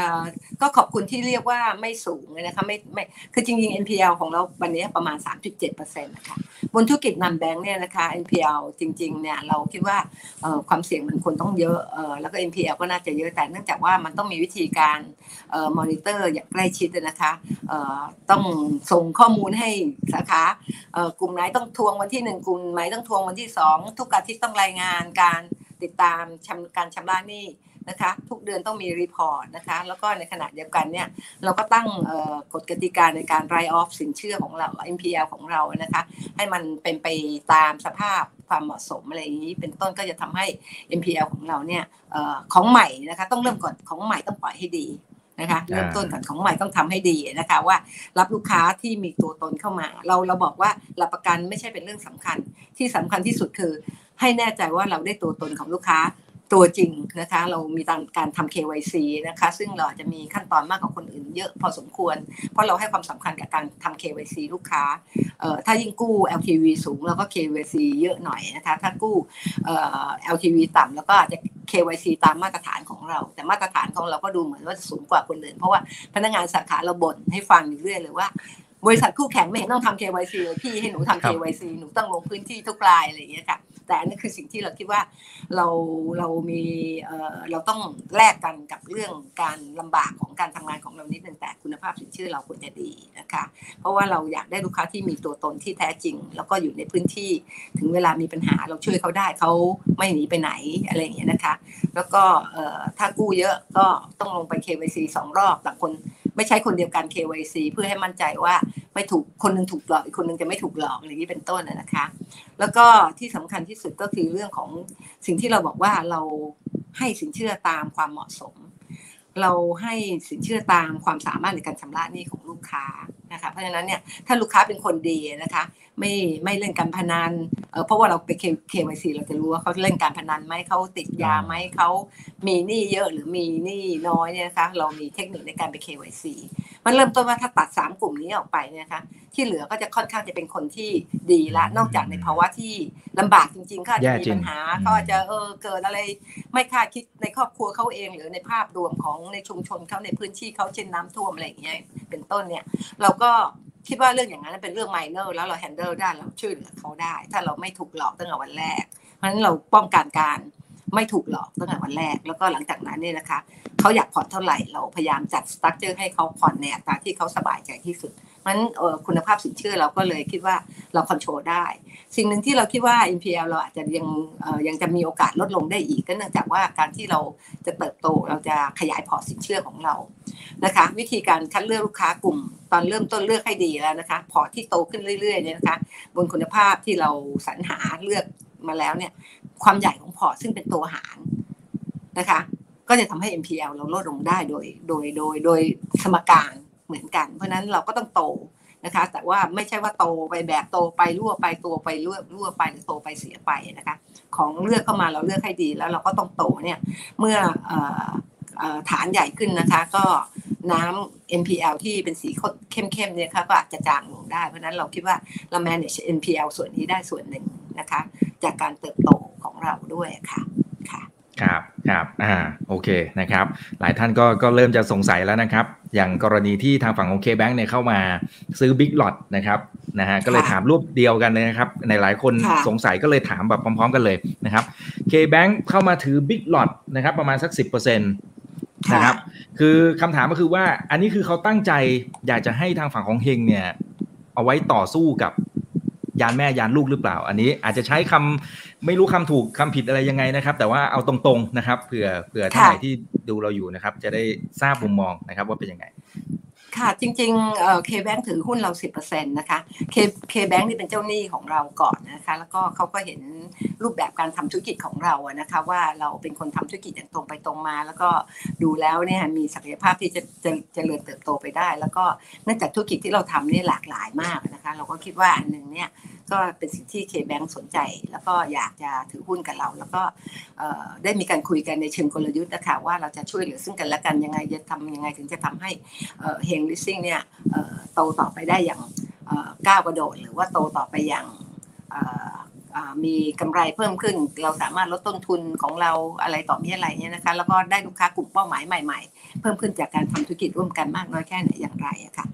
ก็ขอบคุณที่เรียกว่าไม่สูงเลยนะคะไม่ไม่คือจริงๆ NPL ของเราวันนี้ประมาณ 3.7%นะคะบนธุรกิจนันแบงค์เนี่ยนะคะ NPL จริงๆเนี่ยเราคิดว่าความเสี่ยงมันควรต้องเยอะแล้วก็ NPL ก็น่าจะเยอะแต่เนื่องจากว่ามันต้องมีวิธีการมอนิเตอร์อย่างใกล้ชิดนะคะต้องส่งข้อมูลให้สาขากลุ่มไหนต้องทวงวันที่หนึ่งกลุ่มไหนต้องทวงวันที่สองทุกอาทิตย์ต้องรายงานการติดตามการชำระหนี้ นะคะ ทุกเดือนต้องมีรีพอร์ตนะคะ แล้วก็ในขณะเดียวกันเนี่ยเราก็ตั้งกฎกติกาในการไรออฟสินเชื่อของเรา NPL ของเรานะคะ ให้มันเป็นไปตามสภาพความเหมาะสมอะไรอย่างนี้ เป็นต้นก็จะทำให้ NPL ของเราเนี่ยของใหม่นะคะต้องเริ่มก่อนของใหม่ต้องปล่อยให้ดีนะคะเริ่มต้นก่อนของใหม่ต้องทำให้ดีนะคะว่ารับลูกค้าที่มีตัวตนเข้ามา เราเราบอกว่าหลักประกันไม่ใช่เป็นเรื่องสำคัญ ที่สำคัญที่สุดคือ ให้แน่ใจว่าเราได้ตัวตนของลูกค้า ตัวจริงนะคะ เรามีการทำ KYC นะคะ ซึ่งเราจะมีขั้นตอนมากกว่าคนอื่นเยอะพอสมควร เพราะเราให้ความสำคัญกับการทำ KYC ลูกค้าถ้ายิ่งกู้ LTV สูงเราก็ KYC เยอะหน่อยนะคะ ถ้ากู้ LTV ต่ำแล้วก็อาจจะ KYC ตามมาตรฐานของเรา แต่มาตรฐานของเราก็ดูเหมือนว่าสูงกว่าคนอื่น เพราะว่าพนักงานสาขาเราบ่นให้ฟังอยู่เรื่อยเลยว่าบริษัทคู่แข่งไม่เห็นต้องทำ KYC เลยพี่ให้หนูทำ KYC หนูต้องลงพื้นที่ทุกรายอะไรอย่างเงี้ยค่ะ แต่อันนี้คือสิ่งที่เราคิดว่าเราเรามีเราต้องแลกกันกับเรื่องการลำบากของการทำงานของเรานิดนึงแต่คุณภาพสินเชื่อเราควรจะดีนะคะเพราะว่าเราอยากได้ลูกค้าที่มีตัวตนที่แท้จริง แล้วก็อยู่ในพื้นที่ถึงเวลามีปัญหาเราช่วยเขาได้เขาไม่หนีไปไหนอะไรอย่างเงี้ยนะคะ แล้วก็ถ้ากู้เยอะก็ต้องลงไป KYC สองรอบต่างคน ไม่ใช่คนเดียวกัน KYC เพื่อให้มั่นใจว่าไม่ถูกคนนึงถูกหลอกอีกคนนึงจะไม่ถูกหลอกอย่างนี้เป็นต้นนะคะ แล้วก็ที่สำคัญที่สุดก็คือเรื่องของสิ่งที่เราบอกว่าเราให้สินเชื่อตามความเหมาะสม เราให้สินเชื่อตามความสามารถในการชำระหนี้ของลูกค้า นะคะเพราะฉะนั้นเนี่ยถ้าลูกค้าเป็นคนดีนะคะไม่ไม่เล่นการพนันเเพราะว่าเราไปเควซีเราจะรู้ว่าเขาเล่นการพนันไหมเขาติดยาไหมเขามีหนี้เยอะหรือมีหนี้น้อยเนี่ยนะคะเรามีเทคนิคในการไปเควซีมันเริ่มต้นว่าถ้าตัดสามกลุ่มนี้ออกไปเนี่ยนะคะที่เหลือก็จะค่อนข้างจะเป็นคนที่ดีละนอกจากในภาวะที่ลำบากจริงๆเขาจะมีปัญหาเขาอาจจะเออเกิดอะไรไม่คาดคิดในครอบครัวเขาเอง หรือในภาพรวมของในชุมชนเขาในพื้นที่เขาเช่นน้ำท่วมอะไรอย่างเงี้ยเป็นต้นเนี่ยเราก็คิดว่าเรื่องอย่างนั้นเป็นเรื่อง minor แล้วเรา handle ได้เราช่วยเหลือเขาได้ ถ้าเราไม่ถูกหลอกตั้งแต่วันแรก เพราะฉะนั้นเราป้องกันการไม่ถูกหลอกตั้งแต่วันแรก แล้วก็หลังจากนั้นเนี่ยนะคะเขาอยากผ่อนเท่าไหร่เราพยายามจัด structure ให้เขาผ่อนในอัตราที่เขาสบายใจที่สุด มันคุณภาพสินเชื่อเราก็เลยคิดว่าเรา control ได้ สิ่งหนึ่งที่เราคิดว่า NPL เราอาจจะยังยังจะมีโอกาสลดลงได้อีกก็เนื่องจากว่าการที่เราจะเติบโตเราจะขยาย port สินเชื่อของเรานะคะ วิธีการคัดเลือกลูกค้ากลุ่ม ตอนเริ่มต้นเลือกให้ดีแล้วนะคะ port ที่โตขึ้นเรื่อยๆเนี่ยนะคะบนคุณภาพที่เราสรรหาเลือกมาแล้วเนี่ย ความใหญ่ของ port ซึ่งเป็นตัวหารนะคะ ก็จะทำให้ NPL เราลดลงได้โดยโดยโดยโดยสมการ เหมือนกัน เพราะนั้นเราก็ต้องโตนะคะ แต่ว่าไม่ใช่ว่าโตไปแบบโตไปรั่วไปโตไปรั่วรั่วไปหรือโตไปเสียไปนะคะ ของเลือกเข้ามาเราเลือกให้ดีแล้วเราก็ต้องโตเนี่ยเมื่อฐานใหญ่ขึ้นนะคะ ก็น้ำ NPL ที่เป็นสีเข้มๆเนี่ยค่ะก็อาจจะจางลงได้ เพราะนั้นเราคิดว่าเรา manage NPL ส่วนนี้ได้ส่วนหนึ่งนะคะ จากการเติบโตของเราด้วยค่ะ ค่ะ
ครับครับอ่าโอเคนะครับหลายท่านก็ก็เริ่มจะสงสัยแล้วนะครับ อย่างกรณีที่ทางฝั่งของ K-Bank เนี่ยเข้ามาซื้อ Big Lot นะครับนะฮะก็เลยถามรูปเดียวกันเลยนะครับในหลายคนสงสัยก็เลยถามแบบพร้อมๆกันเลยนะครับ K-Bank เข้ามาถือ Big Lot นะครับประมาณสัก 10%นะครับคือคำถามก็คือว่าอันนี้คือเขาตั้งใจอยากจะให้ทางฝั่งของเฮงเนี่ยเอาไว้ต่อสู้กับ ยานแม่ยานลูกหรือเปล่า อันนี้อาจจะใช้คำไม่รู้คำถูกคำผิดอะไรยังไงนะครับ แต่ว่าเอาตรงๆนะครับเผื่อเผื่อท่านไหนที่ดูเราอยู่นะครับ จะได้ทราบมุมมองนะครับว่าเป็นยังไง
ค่ะ จริงๆเคแบงถือหุ้นเรา 10%นะคะเคเคแบงนี่เป็นเจ้าหนี้ของเราก่อนนะคะ แล้วก็เขาก็เห็นรูปแบบการทำธุรกิจของเราอะนะคะ ว่าเราเป็นคนทำธุรกิจอย่างตรงไปตรงมา แล้วก็ดูแล้วเนี่ยมีศักยภาพที่จะจะเจริญเติบโตไปได้ แล้วก็เนื่องจากธุรกิจที่เราทำนี่หลากหลายมากนะคะ เราก็คิดว่าอันหนึ่งเนี่ยก็เป็นสิ่งที่เคแบงสนใจ แล้วก็อยากจะถือหุ้นกับเรา แล้วก็ได้มีการคุยกันในเชิงกลยุทธ์นะคะว่าเราจะช่วยเหลือซึ่งกันและกันยังไงจะทำยังไงถึงจะทำให้เฮงลิสซิ่งเนี่ยโตต่อไปได้อย่างก้าวกระโดดหรือว่าโตต่อไปอย่าง มีกำไรเพิ่มขึ้น เราสามารถลดต้นทุนของเราอะไรต่อมีอะไรเนี่ยนะคะ แล้วก็ได้ลูกค้ากลุ่มเป้าหมายใหม่ ๆ เพิ่มขึ้นจากการทำธุรกิจร่วมกันมากน้อยแค่ไหนอย่างไรอะค่ะ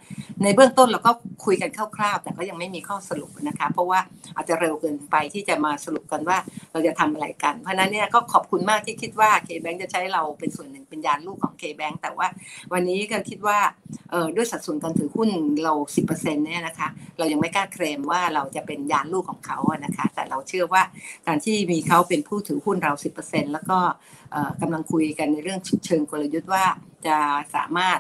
ในเบื้องต้นเราก็คุยกันคร่าวๆ แต่ก็ยังไม่มีข้อสรุปนะคะ เพราะว่าอาจจะเร็วเกินไปที่จะมาสรุปกันว่าเราจะทำอะไรกัน เพราะนั้นเนี่ยก็ขอบคุณมากที่คิดว่า K-Bank จะใช้เราเป็นส่วนหนึ่งเป็นยานลูกของ K-Bank แต่ว่าวันนี้ก็คิดว่าด้วยสัดส่วนการถือหุ้นเรา 10%เนี่ยนะคะ เรายังไม่กล้าเคลมว่าเราจะเป็นยานลูกของเขาอะนะคะ แต่เราเชื่อว่าการที่มีเขาเป็นผู้ถือหุ้นเรา 10%แล้วก็กำลังคุยกันในเรื่องเชิงกลยุทธ์ว่าจะสามารถ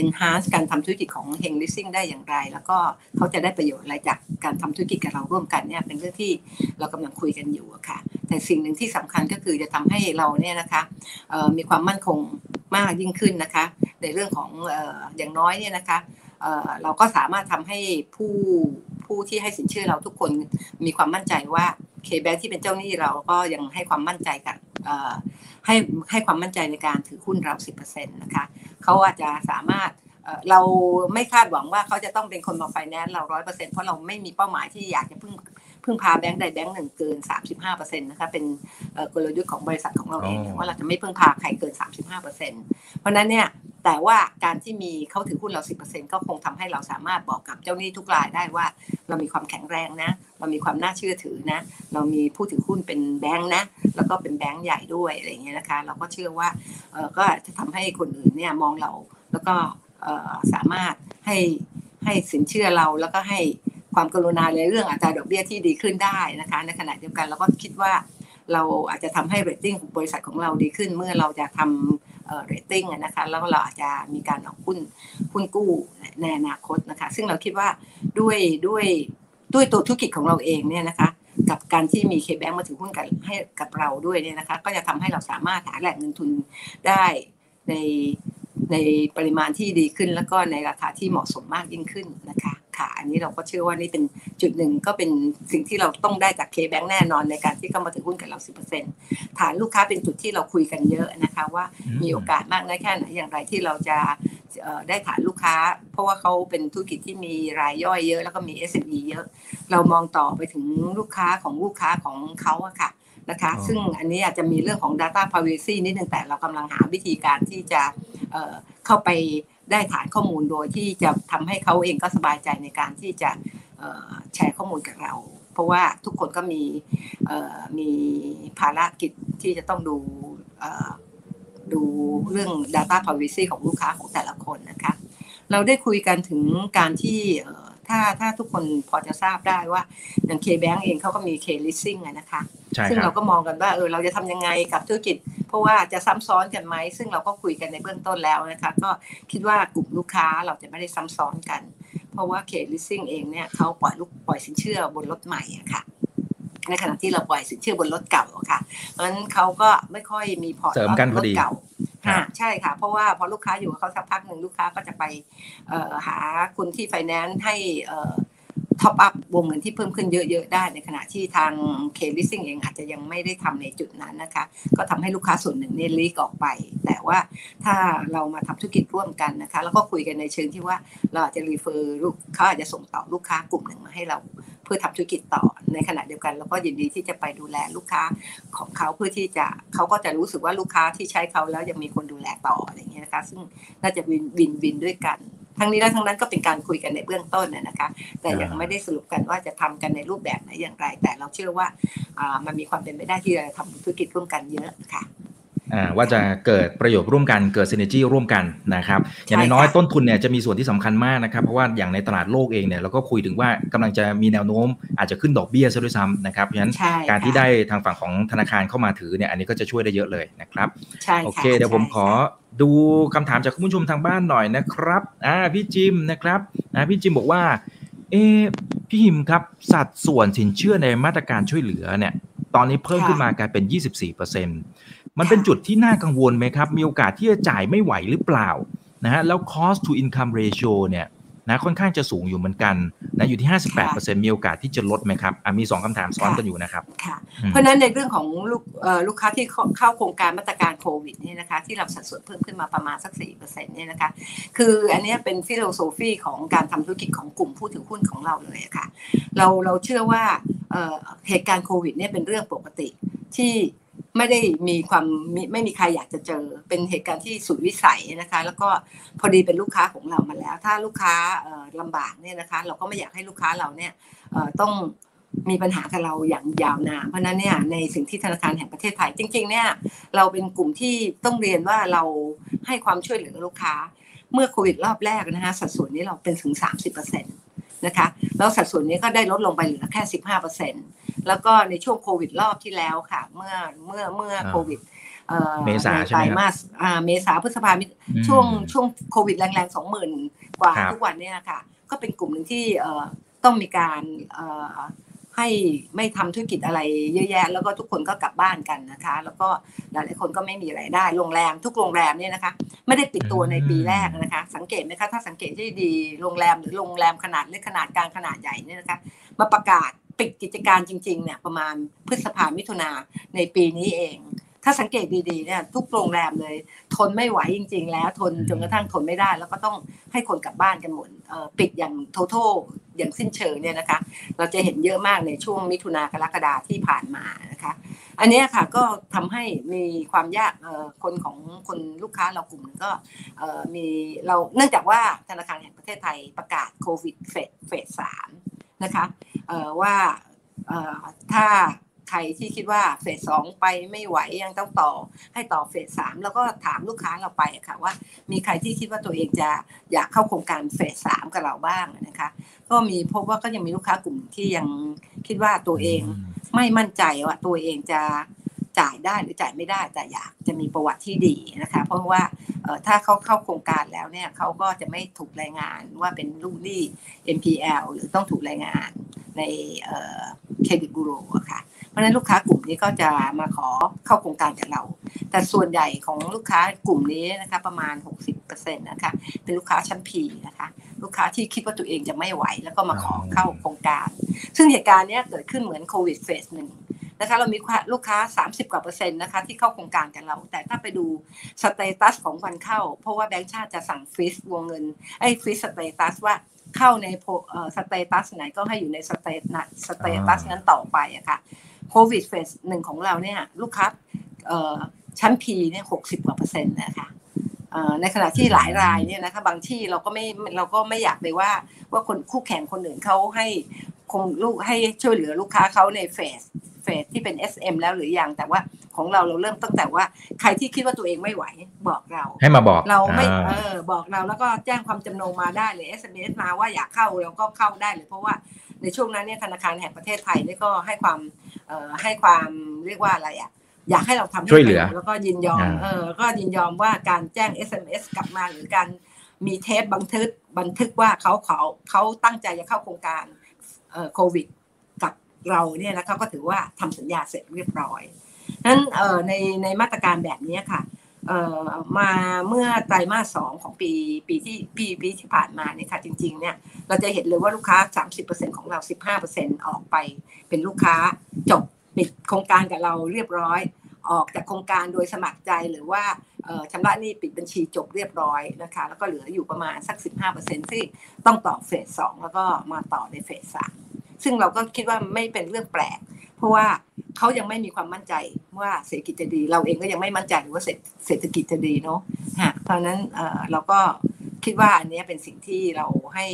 enhance การทำธุรกิจของเฮงลิสซิ่งได้อย่างไร แล้วก็เขาจะได้ประโยชน์อะไรจากการทำธุรกิจกับเราร่วมกันเนี่ยเป็นเรื่องที่เรากำลังคุยกันอยู่ค่ะ แต่สิ่งหนึ่งที่สำคัญก็คือจะทำให้เราเนี่ยนะคะมีความมั่นคงมากยิ่งขึ้นนะคะ ในเรื่องของอย่างน้อยเนี่ยนะคะเราก็สามารถทำให้ผู้ ผู้ที่ให้สินเชื่อเราทุกคนมีความมั่นใจว่าเคแบงที่เป็นเจ้าหนี้เราก็ยังให้ความมั่นใจกับให้ให้ความมั่นใจในการถือหุ้นเรา 10%นะคะเขาอาจจะสามารถเราไม่คาดหวังว่าเขาจะต้องเป็นคนมาไฟแนนซ์เราร้อยเปอร์เซ็นต์เพราะเราไม่มีเป้าหมายที่อยากจะพึ่ง พึ่งพาแบงค์ใดแบงค์หนึ่งเกิน 35%นะคะเป็นกลยุทธ์ของบริษัทของเราเองว่าเราจะไม่พึ่งพาใครเกิน 35%เพราะนั้นเนี่ยแต่ว่าการที่มีเขาถือหุ้นเรา 10%ก็คงทำให้เราสามารถบอกกับเจ้าหนี้ทุกรายได้ว่า เรามีความแข็งแรงนะ เรามีความน่าเชื่อถือนะ เรามีผู้ถือหุ้นเป็นแบงค์นะ แล้วก็เป็นแบงค์ใหญ่ด้วยอะไรเงี้ยนะคะ เราก็เชื่อว่าเออก็จะทำให้คนอื่นเนี่ยมองเราแล้วก็สามารถให้ให้สินเชื่อเราแล้วก็ให้ ความกรุณาในเรื่องอัตราดอกเบี้ยที่ดีขึ้นได้นะคะในขณะเดียวกันเราก็คิดว่าเราอาจจะทำให้เรตติ้งของบริษัทของเราดีขึ้นเมื่อเราจะทำเรตติ้งนะคะแล้วเราอาจจะมีการออกหุ้นหุ้นกู้ในอนาคตนะคะซึ่งเราคิดว่าด้วยด้วยด้วยตัวธุรกิจของเราเองเนี่ยนะคะกับการที่มี KBank มาถือหุ้นกับให้กับเราด้วยเนี่ยนะคะก็จะทำให้เราสามารถหาแหล่งเงินทุนได้ใน ในปริมาณที่ดีขึ้นแล้วก็ในราคาที่เหมาะสมมากยิ่งขึ้นนะคะค่ะ อันนี้เราก็เชื่อว่านี่เป็นจุดหนึ่งก็เป็นสิ่งที่เราต้องได้จากเคแบงแน่นอนในการที่เข้ามาถือหุ้นกับเราสิฐานลูกค้าเป็นจุดที่เราคุยกันเยอะนะคะ ว่ามีโอกาสมากน้อยแค่ไหนอย่างไรที่เราจะได้ฐานลูกค้า เพราะว่าเขาเป็นธุรกิจที่มีรายย่อยเยอะ แล้วก็มี SME เยอะ เรามองต่อไปถึงลูกค้าของลูกค้าของเขาอะค่ะ นะคะ ซึ่งอันนี้อาจจะมีเรื่องของ Data Privacy นิดนึงแต่เรากำลังหาวิธีการที่จะเข้าไปได้ฐานข้อมูลโดยที่จะทำให้เขาเองก็สบายใจในการที่จะแชร์ข้อมูลกับเรา เพราะว่าทุกคนก็มีมีภารกิจที่จะต้องดูดูเรื่อง Data Privacy ของลูกค้าของแต่ละคนนะคะเราได้คุยกันถึงการที่ถ้าถ้าทุกคนพอจะทราบได้ว่าอย่าง K-Bank เองเขาก็มี K-Leasing นะคะ ซึ่งเราก็มองกันว่าเออเราจะทำยังไงกับธุรกิจ เพราะว่าจะซ้ำซ้อนกันไหมซึ่งเราก็คุยกันในเบื้องต้นแล้วนะคะก็คิดว่ากลุ่มลูกค้าเราจะไม่ได้ซ้ำซ้อนกัน เพราะว่า K-Leasing เองเนี่ยเขาปล่อยลูกปล่อยสินเชื่อบนรถใหม่อะค่ะในขณะที่เราปล่อยสินเชื่อบนรถเก่าค่ะเพราะฉะนั้นเขาก็ไม่ค่อยมี port
เสริมกันพอร
ถ
เริ่ม
เก่า
ครับ
ค่ะใช่ค่ะ เพราะว่าพอลูกค้าอยู่กับเขาสักพักหนึ่งลูกค้าก็จะไปเอ่อหาคนที่ไฟแนนซ์ให้ top up วงเงินที่เพิ่มขึ้นเยอะ ๆ ได้ ในขณะที่ทางK-Leasing เองอาจจะยังไม่ได้ทำในจุดนั้นนะคะ ก็ทำให้ลูกค้าส่วนหนึ่งเนี่ย leak ออกไป แต่ว่าถ้าเรามาทำธุรกิจร่วมกันนะคะ แล้วก็คุยกันในเชิงที่ว่าเราอาจจะ refer ลูกเขาอาจจะส่งต่อลูกค้ากลุ่มหนึ่งมาให้เราเพื่อทำธุรกิจต่อในขณะเดียวกันเราก็ยินดีที่จะไปดูแลลูกค้าของเขาเพื่อที่จะเขาก็จะรู้สึกว่าลูกค้าที่ใช้เขาแล้วยังมีคนดูแลต่ออะไรอย่างเงี้ยนะคะ ซึ่งน่าจะ win win win ด้วยกัน ทั้งนี้และทั้งนั้นก็เป็นการคุยกันในเบื้องต้นนะนะคะ แต่ยังไม่ได้สรุปกันว่าจะทำกันในรูปแบบไหนอย่างไร แต่เราเชื่อว่ามันมีความเป็นไปได้ที่จะทำธุรกิจร่วมกันเยอะค่ะ
ว่าจะเกิดประโยชน์ร่วมกันเกิด synergy ร่วมกันนะครับอย่างน้อยๆต้นทุนเนี่ยจะมีส่วนที่สำคัญมากนะครับ เพราะว่าอย่างในตลาดโลกเองเนี่ยเราก็คุยถึงว่ากำลังจะมีแนวโน้มอาจจะขึ้นดอกเบี้ยซะด้วยซ้ำนะครับเพราะฉะนั้น
ใช่
การที่
ค่ะ
ได้ทางฝั่งของธนาคารเข้ามาถือเนี่ยอันนี้ก็จะช่วยได้เยอะเลยนะครับ
ใช่ค่ะ
โอเค เดี๋ยวผมขอดูคำถามจากคุณผู้ชมทางบ้านหน่อยนะครับอ่าพี่จิมนะครับอ่าพี่จิมบอกว่าเอะพี่หิมครับสัดส่วนสินเชื่อในมาตรการช่วยเหลือเนี่ยตอนนี้เพิ่มขึ้นมากลายเป็น 24% มันเป็นจุดที่น่ากังวลไหมครับ มีโอกาสที่จะจ่ายไม่ไหวหรือเปล่านะฮะแล้ว cost to income ratio เนี่ยนะค่อนข้างจะสูงอยู่เหมือนกันนะอยู่ที่ 58%มีโอกาสที่จะลดไหมครับอะมี 2คำถามซ้อนกันอยู่นะครับ
ค่ะ
อืม
เพราะฉะนั้นในเรื่องของลูกเอ่อลูกค้าที่เข้าเข้าโครงการมาตรการโควิดเนี่ยนะคะที่เราสัดส่วนเพิ่มขึ้นมาประมาณสัก 4%เนี่ยนะคะคืออันเนี้ยเป็นฟิโลโซฟีของการทำธุรกิจของกลุ่มผู้ถือหุ้นของเราเลยอะค่ะเราเราเชื่อว่าเอ่อเหตุการณ์โควิดเนี่ยเป็นเรื่องปกติที่ ไม่ได้มีความไม่มีใครอยากจะเจอ เป็นเหตุการณ์ที่สุดวิสัยนะคะ แล้วก็พอดีเป็นลูกค้าของเรามาแล้ว ถ้าลูกค้าเอ่อลำบากเนี่ยนะคะ เราก็ไม่อยากให้ลูกค้าเราเนี่ยต้องมีปัญหากับเราอย่างยาวนานเพราะนั้นเนี่ยในสิ่งที่ธนาคารแห่งประเทศไทย จริง ๆ เนี่ยเราเป็นกลุ่มที่ต้องเรียนว่าเราให้ความช่วยเหลือลูกค้า เมื่อโควิดรอบแรกนะคะสัดส่วนนี้เราเป็นถึง 30% นะคะ แล้วสัดส่วนนี้ก็ได้ลดลงไปเหลือแค่15%แล้วก็ในช่วงโควิดรอบที่แล้วค่ะ เมื่อเมื่อเมื่อโควิดเอ่อ
เมษา
ใน
ใช่ไหมครับ
ไตรมาสอ่าเมษาพฤษภามิถุ
อืม
ช่วงช่วงโควิดแรงๆสองหมื่นกว่า
ครับ
ทุกวันเนี่ยค่ะ ก็เป็นกลุ่มหนึ่งที่เอ่อต้องมีการเอ่อ ให้ไม่ทำธุรกิจอะไรเยอะแยะ แล้วก็ทุกคนก็กลับบ้านกันนะคะ แล้วก็หลายๆคนก็ไม่มีรายได้โรงแรม ทุกโรงแรมเนี่ยนะคะ ไม่ได้ปิดตัวในปีแรกนะคะ สังเกตไหมคะถ้าสังเกตที่ดีโรงแรมหรือโรงแรมขนาดเล็กขนาดกลางขนาดใหญ่เนี่ยนะคะมาประกาศปิดกิจการจริงๆเนี่ยประมาณพฤษภามิถุนาในปีนี้เอง ถ้าสังเกตดีๆเนี่ยทุกโรงแรมเลย ทนไม่ไหวจริง ๆ แล้วทนจนกระทั่งทนไม่ได้ แล้วก็ต้องให้คนกลับบ้านกันหมดปิดอย่างท t a l อย่างสิ้นเชิงเนี่ยนะคะ เราจะเห็นเยอะมากในช่วงมิถุนากรกฎาที่ผ่านมานะคะ อันนี้ค่ะก็ทำให้มีความยากคนของคนลูกค้าเรากลุ่มหนึ่งก็มีเราเนื่องจากว่าธนาคารแห่งประเทศไทยประกาศโควิดเฟสเฟสสามนะคะว่าถ้า ใครที่คิดว่าเฟสสองไปไม่ไหวยังต้องต่อให้ต่อเฟสสามแล้วก็ถามลูกค้าเราไปอะค่ะว่า มีใครที่คิดว่าตัวเองจะอยากเข้าโครงการเฟสสามกับเราบ้างนะคะ ก็มีพบว่าก็ยังมีลูกค้ากลุ่มที่ยังคิดว่าตัวเองไม่มั่นใจว่าตัวเองจะจ่ายได้หรือจ่ายไม่ได้แต่อยากจะมีประวัติที่ดีนะคะ เพราะว่าเอ่อถ้าเขาเข้าโครงการแล้วเนี่ยเขาก็จะไม่ถูกรายงานว่าเป็นลูกหนี้ NPL หรือต้องถูกรายงานในเครดิตบูโรอะค่ะ เพราะฉะนั้นลูกค้ากลุ่มนี้ก็จะมาขอเข้าโครงการกับเรา แต่ส่วนใหญ่ของลูกค้ากลุ่มนี้นะคะประมาณ 60%นะคะเป็นลูกค้าชั้น P นะคะ ลูกค้าที่คิดว่าตัวเองจะไม่ไหว แล้วก็มาขอเข้าโครงการ ซึ่งเหตุการณ์นี้เกิดขึ้นเหมือนโควิด phase หนึ่งนะคะเรามีลูกค้า 30 กว่าเปอร์เซ็นต์นะคะที่เข้าโครงการกับเรา แต่ถ้าไปดู status ของวันเข้า เพราะว่าแบงก์ชาติจะสั่ง freeze วงเงินไอ้ freeze status ว่าเข้าใน status ไหนก็ให้อยู่ใน sta tus status นั้นต่อไปอะค่ะ โควิด phase หนึ่งของเราเนี่ยลูกค้าเอ่อชั้น P เนี่ยหกสิบกว่าเปอร์เซ็นต์นะคะเอ่อในขณะที่หลายรายเนี่ยนะคะบางที่เราก็ไม่เราก็ไม่อยากไปว่าว่าคนคู่แข่งคนอื่นเขาให้คงลูกให้ช่วยเหลือลูกค้าเขาใน phase phase ที่เป็น SM แล้วหรือยังแต่ว่าของเราเราเริ่มตั้งแต่ว่าใครที่คิดว่าตัวเองไม่ไหวบอกเรา
ให้มาบอก
เราไม่
อ่า
เออบอกเราแล้วก็แจ้งความจำนงมาได้เลย SMS มาว่าอยากเข้าเราก็เข้าได้เลยเพราะว่า ในช่วงนั้นเนี่ยธนาคารแห่งประเทศไทยเนี่ยก็ให้ความเอ่อให้ความเรียกว่าอะไรอะอยากให้เราทำให้
ช่วยเหลือ
ร็แล้วก็ยินยอม
อ่า
เออก็ยินยอมว่าการแจ้ง SMS กลับมาหรือการมีเทปบันทึกบันทึกว่าเขาเขาเขาตั้งใจจะเข้าโครงการเอ่อโควิดกับเราเนี่ยแล้วเขาก็ถือว่าทำสัญญาเสร็จเรียบร้อยนั้นเอ่อในในมาตรการแบบนี้ค่ะ เอ่อมาเมื่อไตรมาสสองของปีปีที่ปีปีที่ผ่านมาเนี่ยค่ะจริงๆเนี่ยเราจะเห็นเลยว่าลูกค้า 30%ของเรา 15%ออกไปเป็นลูกค้าจบปิดโครงการกับเราเรียบร้อย ออกจากโครงการโดยสมัครใจหรือว่าชำระหนี้ปิดบัญชีจบเรียบร้อยนะคะแล้วก็เหลืออยู่ประมาณสัก 15%ที่ต้องต่อเฟสสองแล้วก็มาต่อในเฟสสาม ซึ่งเราก็คิดว่าไม่เป็นเรื่องแปลก เพราะว่าเขายังไม่มีความมั่นใจว่าเศรษฐกิจจะดี เราเองก็ยังไม่มั่นใจว่าเศรษฐกิจจะดีเนาะฮะเพราะนั้นเราก็คิดว่าอันนี้เป็นสิ่งที่เราให้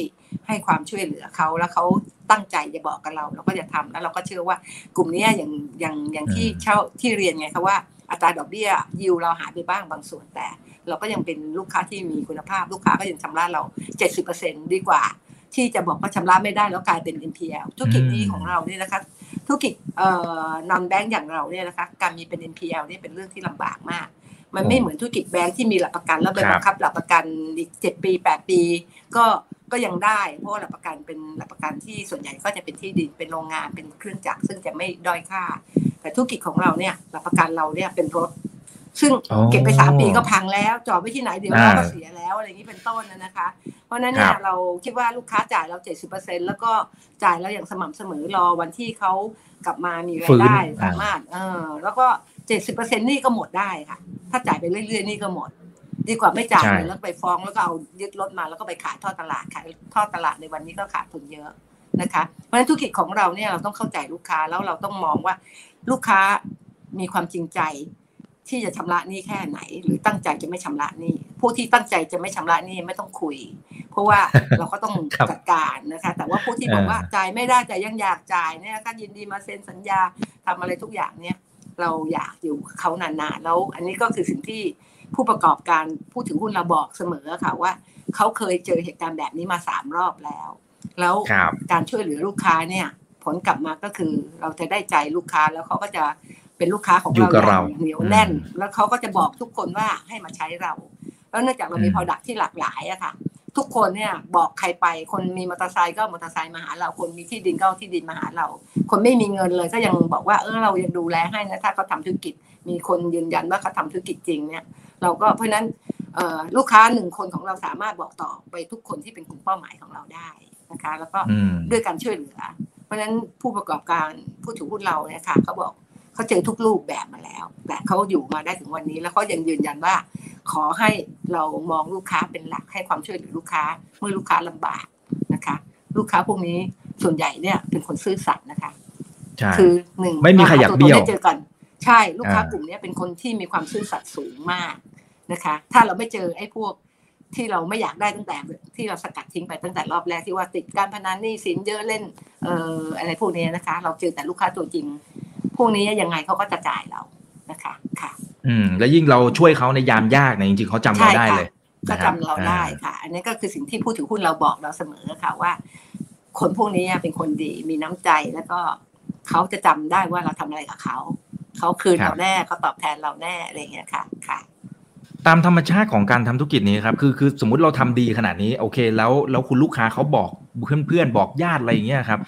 ให้ความช่วยเหลือเขาแล้วเขาตั้งใจจะบอกกับเราเราก็จะทำแล้วเราก็เชื่อว่ากลุ่มนี้อย่างอย่างอย่างที่เช่าที่เรียนไงคะว่าอัตราดอกเบี้ยยิวเราหายไปบ้างบางส่วนแต่ เราก็ยังเป็นลูกค้าที่มีคุณภาพลูกค้าก็ยังชำระเรา 70%ดีกว่า ที่จะบอกว่าชำระไม่ได้แล้วกลายเป็น NPL ธุรกิจนี้ของเราเนี่ยนะคะธุรกิจเอ่อนอนแบงก์อย่างเราเนี่ยนะคะการมีเป็น NPL นี่เป็นเรื่องที่ลำบากมาก มันไม่เหมือนธุรกิจแบงก์ที่มีหลักประกัน แล้วไปบังคับหลักประกันอีกเจ็ดปีแปดปี ก็ก็ยังได้ เพราะหลักประกันเป็นหลักประกันที่ส่วนใหญ่ก็จะเป็นที่ดินเป็นโรงงานเป็นเครื่องจักรซึ่งจะไม่ด้อยค่า แต่ธุรกิจของเราเนี่ยหลักประกันเราเนี่ยเป็นรถ ซึ่งเก็บไปสามปีก็พังแล้ว จอดไว้ที่ไหนเดี๋ยวเราก็เสียแล้วอะไรอย่างนี้เป็นต้นนะคะ เพราะนั้นเนี่ยเราคิดว่าลูกค้าจ่ายเราเจ็ดสิบเปอร์เซ็นแล้วก็จ่ายเราอย่างสม่ำเสมอรอวันที่เขากลับมามีรายได้สามารถเออแล้วก็เจ็ดสิบเปอร์เซ็นนี่ก็หมดได้ค่ะ ถ้าจ่ายไปเรื่อยๆนี่ก็หมด ดีกว่าไม่จ่ายแล้วไปฟ้องแล้วก็เอายึดรถมาแล้วก็ไปขายทอดตลาดขายทอดตลาดในวันนี้ก็ขาดทุนเยอะนะคะ เพราะฉะนั้นธุรกิจของเราเนี่ยเราต้องเข้าใจลูกค้าแล้วเราต้องมองว่าลูกค้ามีความจริงใจ ที่จะชำระหนี้แค่ไหน หรือตั้งใจจะไม่ชำระหนี้ผู้ที่ตั้งใจจะไม่ชำระหนี้ไม่ต้องคุย เพราะว่าเราก็ต้องจัดการนะคะ แต่ว่าผู้ที่บอกว่าจ่ายไม่ได้แต่ยังอยากจ่ายเนี่ยก็ยินดีมาเซ็นสัญญาทำอะไรทุกอย่างเนี่ย เราอยากอยู่เขานานๆแล้ว อันนี้ก็คือสิ่งที่ผู้ประกอบการพูดถึงหุ้นเราบอกเสมอค่ะว่าเขาเคยเจอเหตุการณ์แบบนี้มาสามรอบแล้ว แล้วการช่วยเหลือลูกค้าเนี่ย ผลกลับมาก็คือเราจะได้ใจลูกค้าแล้วเขาก็จะ เป็นลูกค้าของเราอย่างเหนียวแน่น แล้วเขาก็จะบอกทุกคนว่าให้มาใช้เรา แล้วเนื่องจากเรามี product ที่หลากหลายอะค่ะ ทุกคนเนี่ยบอกใครไป คนมีมอเตอร์ไซค์ก็มอเตอร์ไซค์มาหาเรา คนมีที่ดินก็ที่ดินมาหาเรา คนไม่มีเงินเลยก็ยังบอกว่าเออเรายังดูแลให้นะถ้าเขาทาธุรกิจ มีคนยืนยันว่าเขาทาธุรกิจจริงเนี่ยเราก็เพราะนั้นลูกค้าหนึ่งคนของเราสามารถบอกต่อไปทุกคนที่เป็นกลุ่มเป้าหมายของเราได้นะคะ แล้วก็ด้วยการช่วยเหลือ เพราะฉะนั้นผู้ประกอบการผู้ถือหุ้นเราเนี่ยค่ะเขาบอก เขาเจอทุกรูปแบบมาแล้ว แต่เขาอยู่มาได้ถึงวันนี้ แล้วเขายังยืนยันว่า ขอให้เรามองลูกค้าเป็นหลักให้ความช่วยเหลือลูกค้า เมื่อลูกค้าลำบากนะคะ ลูกค้าพวกนี้ส่วนใหญ่เนี่ยเป็นคนซื่อสัตย์นะคะคือหนึ่ง
ไม่มีใครอยากเบี้ยว
เจอกันใช่ลูกค้ากลุ่มนี้เป็นคนที่มีความซื่อสัตย์สูงมากนะคะ ถ้าเราไม่เจอไอ้พวกที่เราไม่อยากได้ตั้งแต่ที่เราสกัดทิ้งไปตั้งแต่รอบแรกที่ว่าติดการพนันนี่สินเยอะเล่นเอ่ออะไรพวกนี้นะคะ เราเจอแต่ลูกค้าตัวจริง พวกนี้ยังไงเขาก็จะจ่ายเรานะคะค่ะ
อืม แล้วยิ่งเราช่วยเขาในยามยากเนี่ยจริงๆเขาจำเราได้เลย
ก็จำเราได้ค่ะ อันนี้ก็คือสิ่งที่ผู้ถือหุ้นเราบอกเราเสมอค่ะว่า คนพวกนี้เป็นคนดีมีน้ำใจแล้วก็เขาจะจำได้ว่าเราทำอะไรกับเขา เขาคืนเราแน่เขาตอบแทนเราแน่อะไรอย่างเงี้ยค่ะ ค่ะ
ตามธรรมชาติของการทำธุรกิจนี้ครับคือคือสมมุติเราทำดีขนาดนี้โอเค แล้วแล้วคุณลูกค้าเขาบอกเพื่อนเพื่อนบอกญาติอะไรอย่างเงี้ยครับ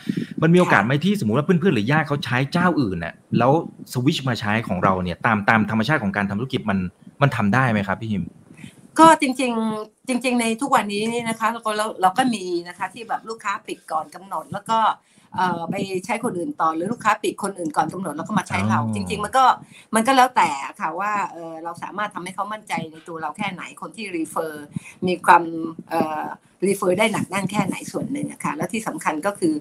มันมีโอกาสไหมที่สมมติว่าเพื่อนเพื่อนหรือญาติเขาใช้เจ้าอื่นเน่ะแล้วสวิชมาใช้ของเราเนี่ยตามตามธรรมชาติของการทำธุรกิจมันมันทำได้ไหมครับพี่หิม
ก็จริงๆจริง ๆ ในทุกวันนี้นี่นะคะเราเราเราก็มีนะคะที่แบบลูกค้าปิดก่อนกำหนดแล้วก็ ไปใช้คนอื่นต่อหรือลูกค้าปิดคนอื่นก่อนกำหนดแล้วก็มาใช้เรา จริง ๆ มันก็มันก็แล้วแต่ค่ะว่าเราสามารถทำให้เขามั่นใจในตัวเราแค่ไหนคนที่รีเฟอร์มีความรีเฟอร์ได้หนักด้านแค่ไหนส่วนหนึ่งนะคะแล้วที่สำคัญก็คือ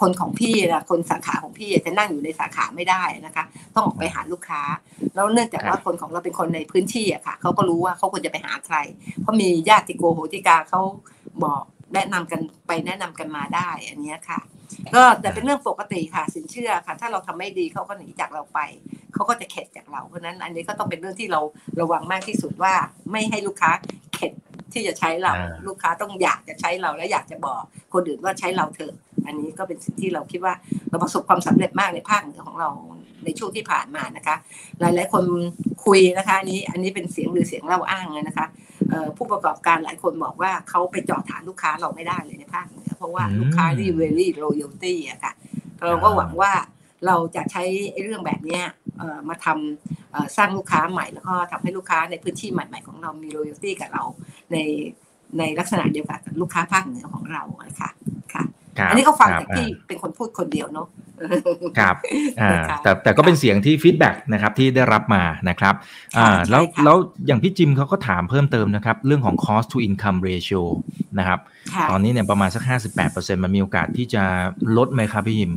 คนของพี่นะคนสาขาของพี่จะนั่งอยู่ในสาขาไม่ได้นะคะ ต้องออกไปหาลูกค้า แล้วเนื่องจากว่าคนของเราเป็นคนในพื้นที่อะค่ะเขาก็รู้ว่าเขาควรจะไปหาใคร เพราะมีญาติโกโหติกาเขาบอก แนะนำกันไปแนะนำกันมาได้อันนี้ค่ะ ก็แต่เป็นเรื่องปกติค่ะ สินเชื่อค่ะ ถ้าเราทำไม่ดีเขาก็หนีจากเราไปเขาก็จะเข็ดจากเราเพราะนั้น อันนี้ก็ต้องเป็นเรื่องที่เราระวังมากที่สุดว่าไม่ให้ลูกค้าเข็ดที่จะใช้เราลูกค้าต้องอยากจะใช้เราและอยากจะบอกคนอื่นว่าใช้เราเถอะ อันนี้ก็เป็นสิ่งที่เราคิดว่าเราประสบความสำเร็จมากในภาคเหนือของเราในช่วงที่ผ่านมานะคะ หลาย ๆ คนคุยนะคะอันนี้อันนี้เป็นเสียงหรือเสียงเล่าอ้างนะคะ ผู้ประกอบการหลายคนบอกว่าเขาไปจอดฐานลูกค้าเราไม่ได้เลยในภาคเหนือเพราะว่าลูกค้าที่ very loyalty อะค่ะเราก็หวังว่าเราจะใช้เรื่องแบบนี้มาทำสร้างลูกค้าใหม่แล้วก็ทำให้ลูกค้าในพื้นที่ใหม่ๆของเรามี loyalty กับเราในในลักษณะเดียวกับลูกค้าภาคเหนือของเรานะคะค่ะ อันนี้ก็ฟังจากที่เป็นคนพูดคนเดียวเนาะ
ครับแต่แต่ก็เป็นเสียงที่ฟีดแบ็กนะครับที่ได้รับมานะครับอ่าแล้วแล้วอย่างพี่จิมเขาก็ถามเพิ่มเติมนะครับ เรื่องของ cost to income ratio นะครับ ตอนนี้เนี่ยประมาณสัก 58%มันมีโอกาสที่จะลดไหมครับพี่จิม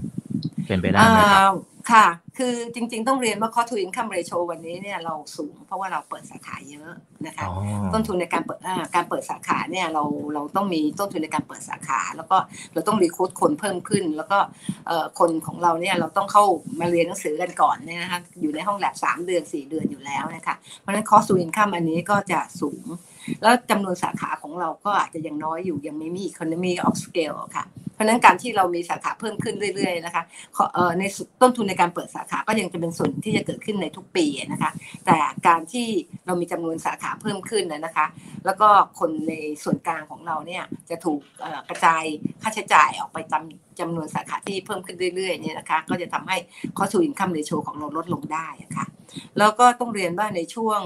เป็นไปได้ไหมครับ
ค่ะ คือจริงๆ ต้องเรียนว่า cost to income ratio วันนี้เนี่ยเราสูง เพราะว่าเราเปิดสาขาเยอะนะคะ ต้นทุนในการเปิดการเปิดสาขาเนี่ยเราเราต้องมีต้นทุนในการเปิดสาขา แล้วก็เราต้องรีคูดคนเพิ่มขึ้น แล้วก็คนของเราเนี่ยเราต้องเข้ามาเรียนหนังสือกันก่อนเนี่ยนะคะอยู่ในห้องแลบสามเดือนสี่เดือนอยู่แล้วนะคะ เพราะฉะนั้น cost to income อันนี้ก็จะสูง แล้วจำนวนสาขาของเราก็อาจจะยังน้อยอยู่ยังไม่มี economy of scale ค่ะเพ ราะนั้นการที่เรามีสาขาเพิ่มขึ้นเรื่อยๆนะคะในต้นทุนในการเปิดสาขาก็ยังจะเป็นส่วนที่จะเกิดขึ้นในทุกปีนะคะ แต่การที่เรามีจำนวนสาขาเพิ่มขึ้นนะคะ แล้วก็คนในส่วนกลางของเราเนี่ยจะถูกกระจายค่าใช้จ่ายออกไปตามจำนวนสาขาที่เพิ่มขึ้นเรื่อยๆเนี่ยนะคะ ก็จะทำให้ข้อสูอินคัมเรโชของเราลดลงได้ค่ะแล้วก็ต้องเรียนว่าในช่วง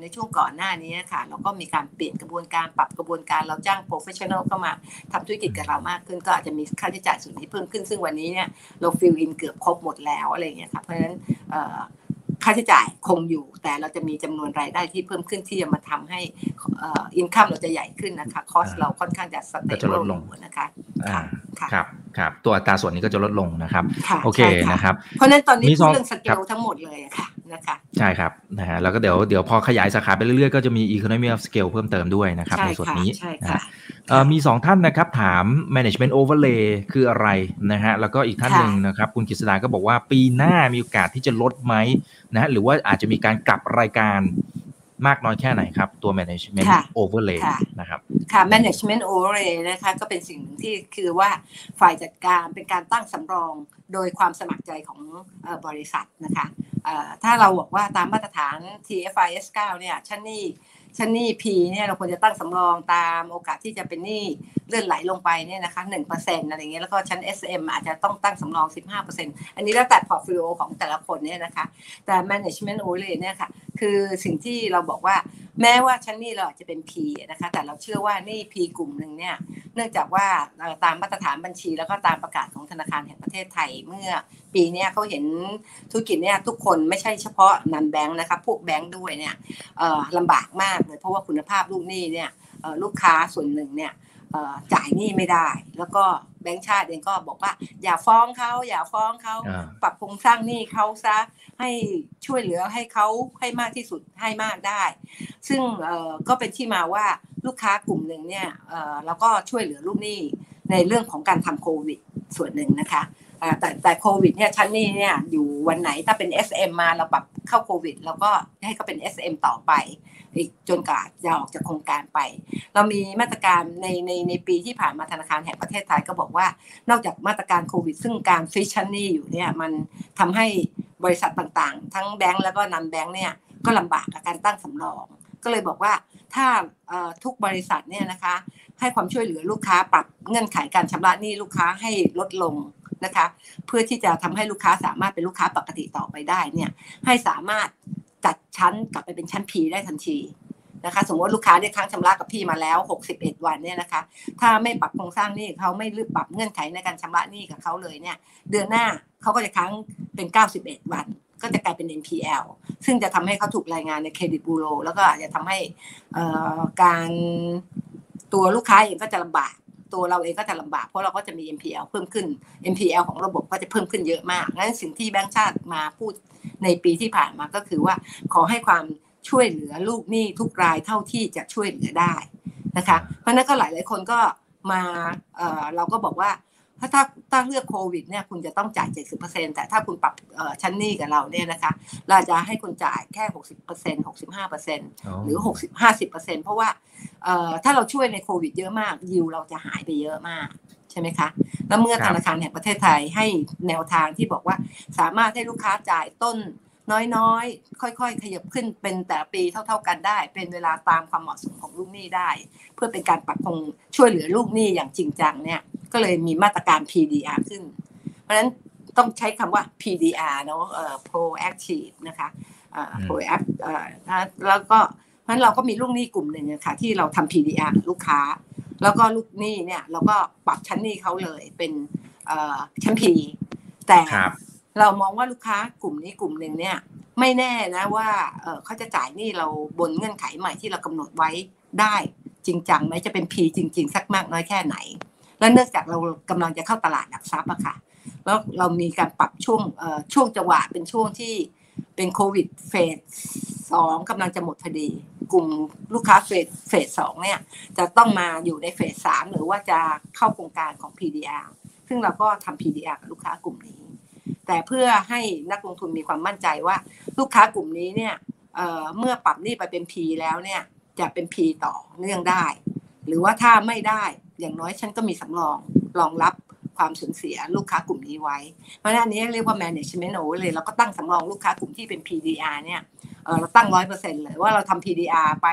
ในช่วงก่อนหน้านี้ค่ะเราก็มีการเปลี่ยนกระบวนการปรับกระบวนการเราจ้าง professional เข้ามาทำธุรกิจกับเรามากขึ้นก็อาจจะมีค่าใช้จ่ายส่วนนี้เพิ่มขึ้น ซึ่งวันนี้เนี่ยเรา fill in เกือบครบหมดแล้วอะไรเงี้ยค่ะเพราะฉะนั้นค่าใช้จ่ายคงอยู่ แต่เราจะมีจำนวนรายได้ที่เพิ่มขึ้นที่จะมาทำให้ income เราจะใหญ่ขึ้นนะคะ cost เราค่อนข้างจะ
stage ลดลงนะคะครับครับตัวอัตราส่วนนี้ก็จะลดลงนะครับโอเคนะครับ
เพราะนั้นตอนนี้เรื่องสเกลทั้งหมดเลยค่ะนะคะ
ใช่ครับนะฮะแล้วก็เดี๋ยวเดี๋ยวพอขยายสาขาไปเรื่อยๆ ก็จะมี economy of scale เพิ่มเติมด้วยนะครับในส่วนนี้ใช่ค่ะมีสองท่านนะครับถาม management overlay คืออะไรนะฮะแล้วก็อีกท่านหนึ่งนะครับคุณกฤษดาก็บอกว่าปีหน้ามีโอกาสที่จะลดไหมนะฮะหรือว่าอาจจะมีการกลับรายการ มากน้อยแค่ไหนครับ ตัว management overlay นะครับ
ค่ะ management overlay นะคะก็เป็นสิ่งหนึ่งที่คือว่าฝ่ายจัดการเป็นการตั้งสำรองโดยความสมัครใจของบริษัทนะคะถ้าเราบอกว่าตามมาตรฐาน TFRS 9เนี่ยชั้นหนี้ ชั้นหนี้ P เนี่ยเราควรจะตั้งสำรองตามโอกาสที่จะเป็นหนี้เลื่อนไหลลงไปเนี่ยนะคะหนึ่งเปอร์เซ็นต์อะไรเงี้ยแล้วก็ชั้น SM อาจจะต้องตั้งสำรองสิบห้าเปอร์เซ็นต์อันนี้แล้วแต่ portfolio ของแต่ละคนเนี่ยนะคะ แต่ management overlay เนี่ยค่ะคือสิ่งที่เราบอกว่าแม้ว่าชั้นหนี้เราอาจจะเป็น P นะคะ แต่เราเชื่อว่านี่ P กลุ่มหนึ่งเนี่ย เนื่องจากว่าตามมาตรฐานบัญชีแล้วก็ตามประกาศของธนาคารแห่งประเทศไทยเมื่อปีนี้เขาเห็นธุรกิจเนี่ยทุกคนไม่ใช่เฉพาะนันแบงค์นะคะพวกแบงค์ด้วยเนี่ยลำบากมากเลยเพราะว่าคุณภาพลูกหนี้เนี่ยลูกค้าส่วนหนึ่งเนี่ยจ่ายหนี้ไม่ได้ แล้วก็แบงค์ชาติเองก็บอกว่า อย่าฟ้องเขาอย่าฟ้องเขาปรับโครงสร้างหนี้เขาซะให้ช่วยเหลือให้เขาให้มากที่สุดให้มากได้ ซึ่งก็เป็นที่มาว่าลูกค้ากลุ่มหนึ่งเนี่ยเราก็ช่วยเหลือลูกหนี้ในเรื่องของการทำโควิดส่วนหนึ่งนะคะ แต่แต่โควิดเนี่ยชั้นนี้เนี่ยอยู่วันไหนถ้าเป็น SM มาเราปรับเข้าโควิดเราก็ให้เขาเป็น SM ต่อไปจนกว่าจะออกจากโครงการไป เรามีมาตรการในในในปีที่ผ่านมาธนาคารแห่งประเทศไทยก็บอกว่า นอกจากมาตรการโควิด ซึ่งการฟิชชั่นนี่อยู่เนี่ยมันทำให้บริษัทต่างๆ ทั้งแบงก์แล้วก็นันแบงก์เนี่ยก็ลำบากกับการตั้งสำรอง ก็เลยบอกว่าถ้าทุกบริษัทเนี่ยนะคะให้ความช่วยเหลือลูกค้าปรับเงื่อนไขการชำระหนี้ลูกค้าให้ลดลง นะคะ เพื่อที่จะทำให้ลูกค้าสามารถเป็นลูกค้าปกติต่อไปได้เนี่ยให้สามารถจัดชั้นกลับไปเป็นชั้น P ได้ทันทีนะคะสมมติลูกค้าได้ค้างชำระกับพี่มาแล้ว 61 วันเนี่ยนะคะ ถ้าไม่ปรับโครงสร้างหนี้เขาไม่รืบปรับเงื่อนไขในการชำระหนี้กับเขาเลยเนี่ย เดือนหน้าเขาก็จะค้างเป็น 91 วัน ก็จะกลายเป็น NPL ซึ่งจะทำให้เขาถูกรายงานในเครดิตบูโรแล้วก็อาจะทำให้การตัวลูกค้าเองก็จะลำบาก ตัวเราเองก็จะลำบากเพราะเราก็จะมี NPL เพิ่มขึ้น NPL ของระบบก็จะเพิ่มขึ้นเยอะมากงั้นสิ่งที่แบงก์ชาติมาพูดในปีที่ผ่านมาก็คือว่าขอให้ความช่วยเหลือลูกหนี้ทุกรายเท่าที่จะช่วยเหลือได้นะคะ เพราะนั้นก็หลายหลายคนก็มาเเราก็บอกว่า ถ้าถ้าถ้าเลือกโควิดเนี่ยคุณจะต้องจ่าย 70%แต่ถ้าคุณปรับชั้นหนี้กับเราเนี่ยนะคะ เราจะให้คุณจ่ายแค่ 60% 65%หรือ 60 50%เพราะว่าถ้าเราช่วยในโควิดเยอะมากยิวเราจะหายไปเยอะมากใช่ไหมคะ แล้วเมื่อธนาคารแห่งประเทศไทยให้แนวทางที่บอกว่าสามารถให้ลูกค้าจ่ายต้นน้อยๆ ค่อยๆ ขยับขึ้นเป็นแต่ปีเท่า ๆกันได้ เป็นเวลาตามความเหมาะสมของลูกหนี้ได้ เพื่อเป็นการปรับปรุงช่วยเหลือลูกหนี้อย่างจริงจังเนี่ย ก็เลยมีมาตรการ PDR ขึ้น เพราะฉะนั้นต้องใช้คำว่า PDR เนาะ proactive นะคะ proactive แล้วก็เพราะฉะนั้นเราก็มีลูกหนี้กลุ่มหนึ่งค่ะที่เราทำ PDR ลูกค้า แล้วก็ลูกหนี้เนี่ยเราก็ปรับชั้นหนี้เขาเลยเป็นชั้น P แต่เรามองว่าลูกค้ากลุ่มนี้กลุ่มหนึ่งเนี่ยไม่แน่นะว่าเขาจะจ่ายหนี้เราบนเงื่อนไขใหม่ที่เรากำหนดไว้ได้จริงจังไหมจะเป็น P จริง ๆ สักมากน้อยแค่ไหน และเนื่องจากเรากำลังจะเข้าตลาดหลักทรัพย์อะค่ะ แล้วเรามีการปรับช่วงช่วงจังหวะเป็นช่วงที่เป็นโควิดเฟสสองกำลังจะหมดพอดี กลุ่มลูกค้าเฟสเฟสสองเนี่ย จะต้องมาอยู่ในเฟสสามหรือว่าจะเข้าโครงการของ PDR ซึ่งเราก็ทำ PDR กับลูกค้ากลุ่มนี้ แต่เพื่อให้นักลงทุนมีความมั่นใจว่าลูกค้ากลุ่มนี้เนี่ยเมื่อปรับนี่ไปเป็น P แล้วเนี่ยจะเป็น P ต่อเนื่องได้ หรือว่าถ้าไม่ได้ อย่างน้อยฉันก็มีสำรองรองรับความสูญเสียลูกค้ากลุ่มนี้ไว้ เพราะฉะนั้นอันนี้เรียกว่า management o v e r l a เราก็ตั้งสำรองลูกค้ากลุ่มที่เป็น PDR เนี่ยเราตั้งร้อยเปอร์เซ็นต์เลยว่าเราทำ PDR ไป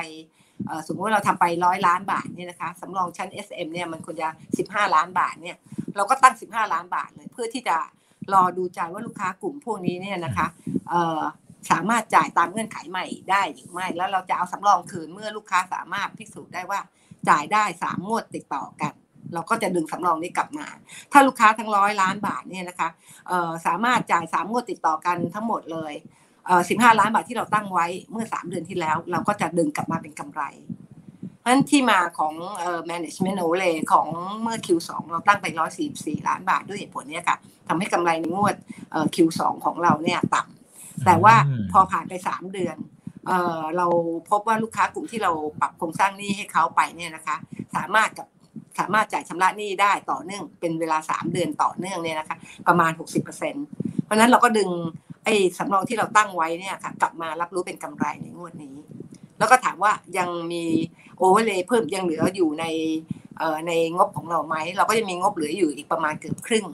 สมมติว่าเราทำไปร้อยล้านบาทเนี่ยนะคะสำรองชั้น SM เนี่ยมันควรจะ 15 ล้านบาทเนี่ยเราก็ตั้ง 15 ล้านบาทเลย เพื่อที่จะรอดูใจว่าลูกค้ากลุ่มพวกนี้เนี่ยนะคะสามารถจ่ายตามเงื่อนไขใหม่ได้หรือไม่ แล้วเราจะเอาสำรองคืนเมื่อลูกค้าสามารถพิสูจน์ได้ว่า จ่ายได้สามงวดติดต่อกัน เราก็จะดึงสำรองนี้กลับมา ถ้าลูกค้าทั้งร้อยล้านบาทเนี่ยนะคะสามารถจ่ายสามงวดติดต่อกันทั้งหมดเลยสิบห้าล้านบาทที่เราตั้งไว้เมื่อสามเดือนที่แล้ว เราก็จะดึงกลับมาเป็นกำไรเพราะฉะนั้นที่มาของ management overlay ของเมื่อ Q2 เราตั้งไป 144 ล้านบาทด้วยเหตุผลนี้ค่ะทำให้กำไรในงวด Q2 ของเราเนี่ยต่ำแต่ว่าพอผ่านไปสามเดือน เเราพบว่าลูกค้ากลุ่มที่เราปรับโครงสร้างหนี้ให้เขาไปเนี่ยนะคะ สามารถกับสามารถจ่ายชำระหนี้ได้ต่อเนื่องเป็นเวลา 3 เดือนต่อเนื่องเนี่ยนะคะ ประมาณ 60%เพราะนั้นเราก็ดึงไอ้สำรองที่เราตั้งไว้เนี่ยค่ะ กลับมารับรู้เป็นกำไรในงวดนี้ แล้วก็ถามว่ายังมี overlay เพิ่มยังเหลืออยู่ในในงบของเราไหมเราก็ยังมีงบเหลืออยู่อีกประมาณเกือบครึ่ง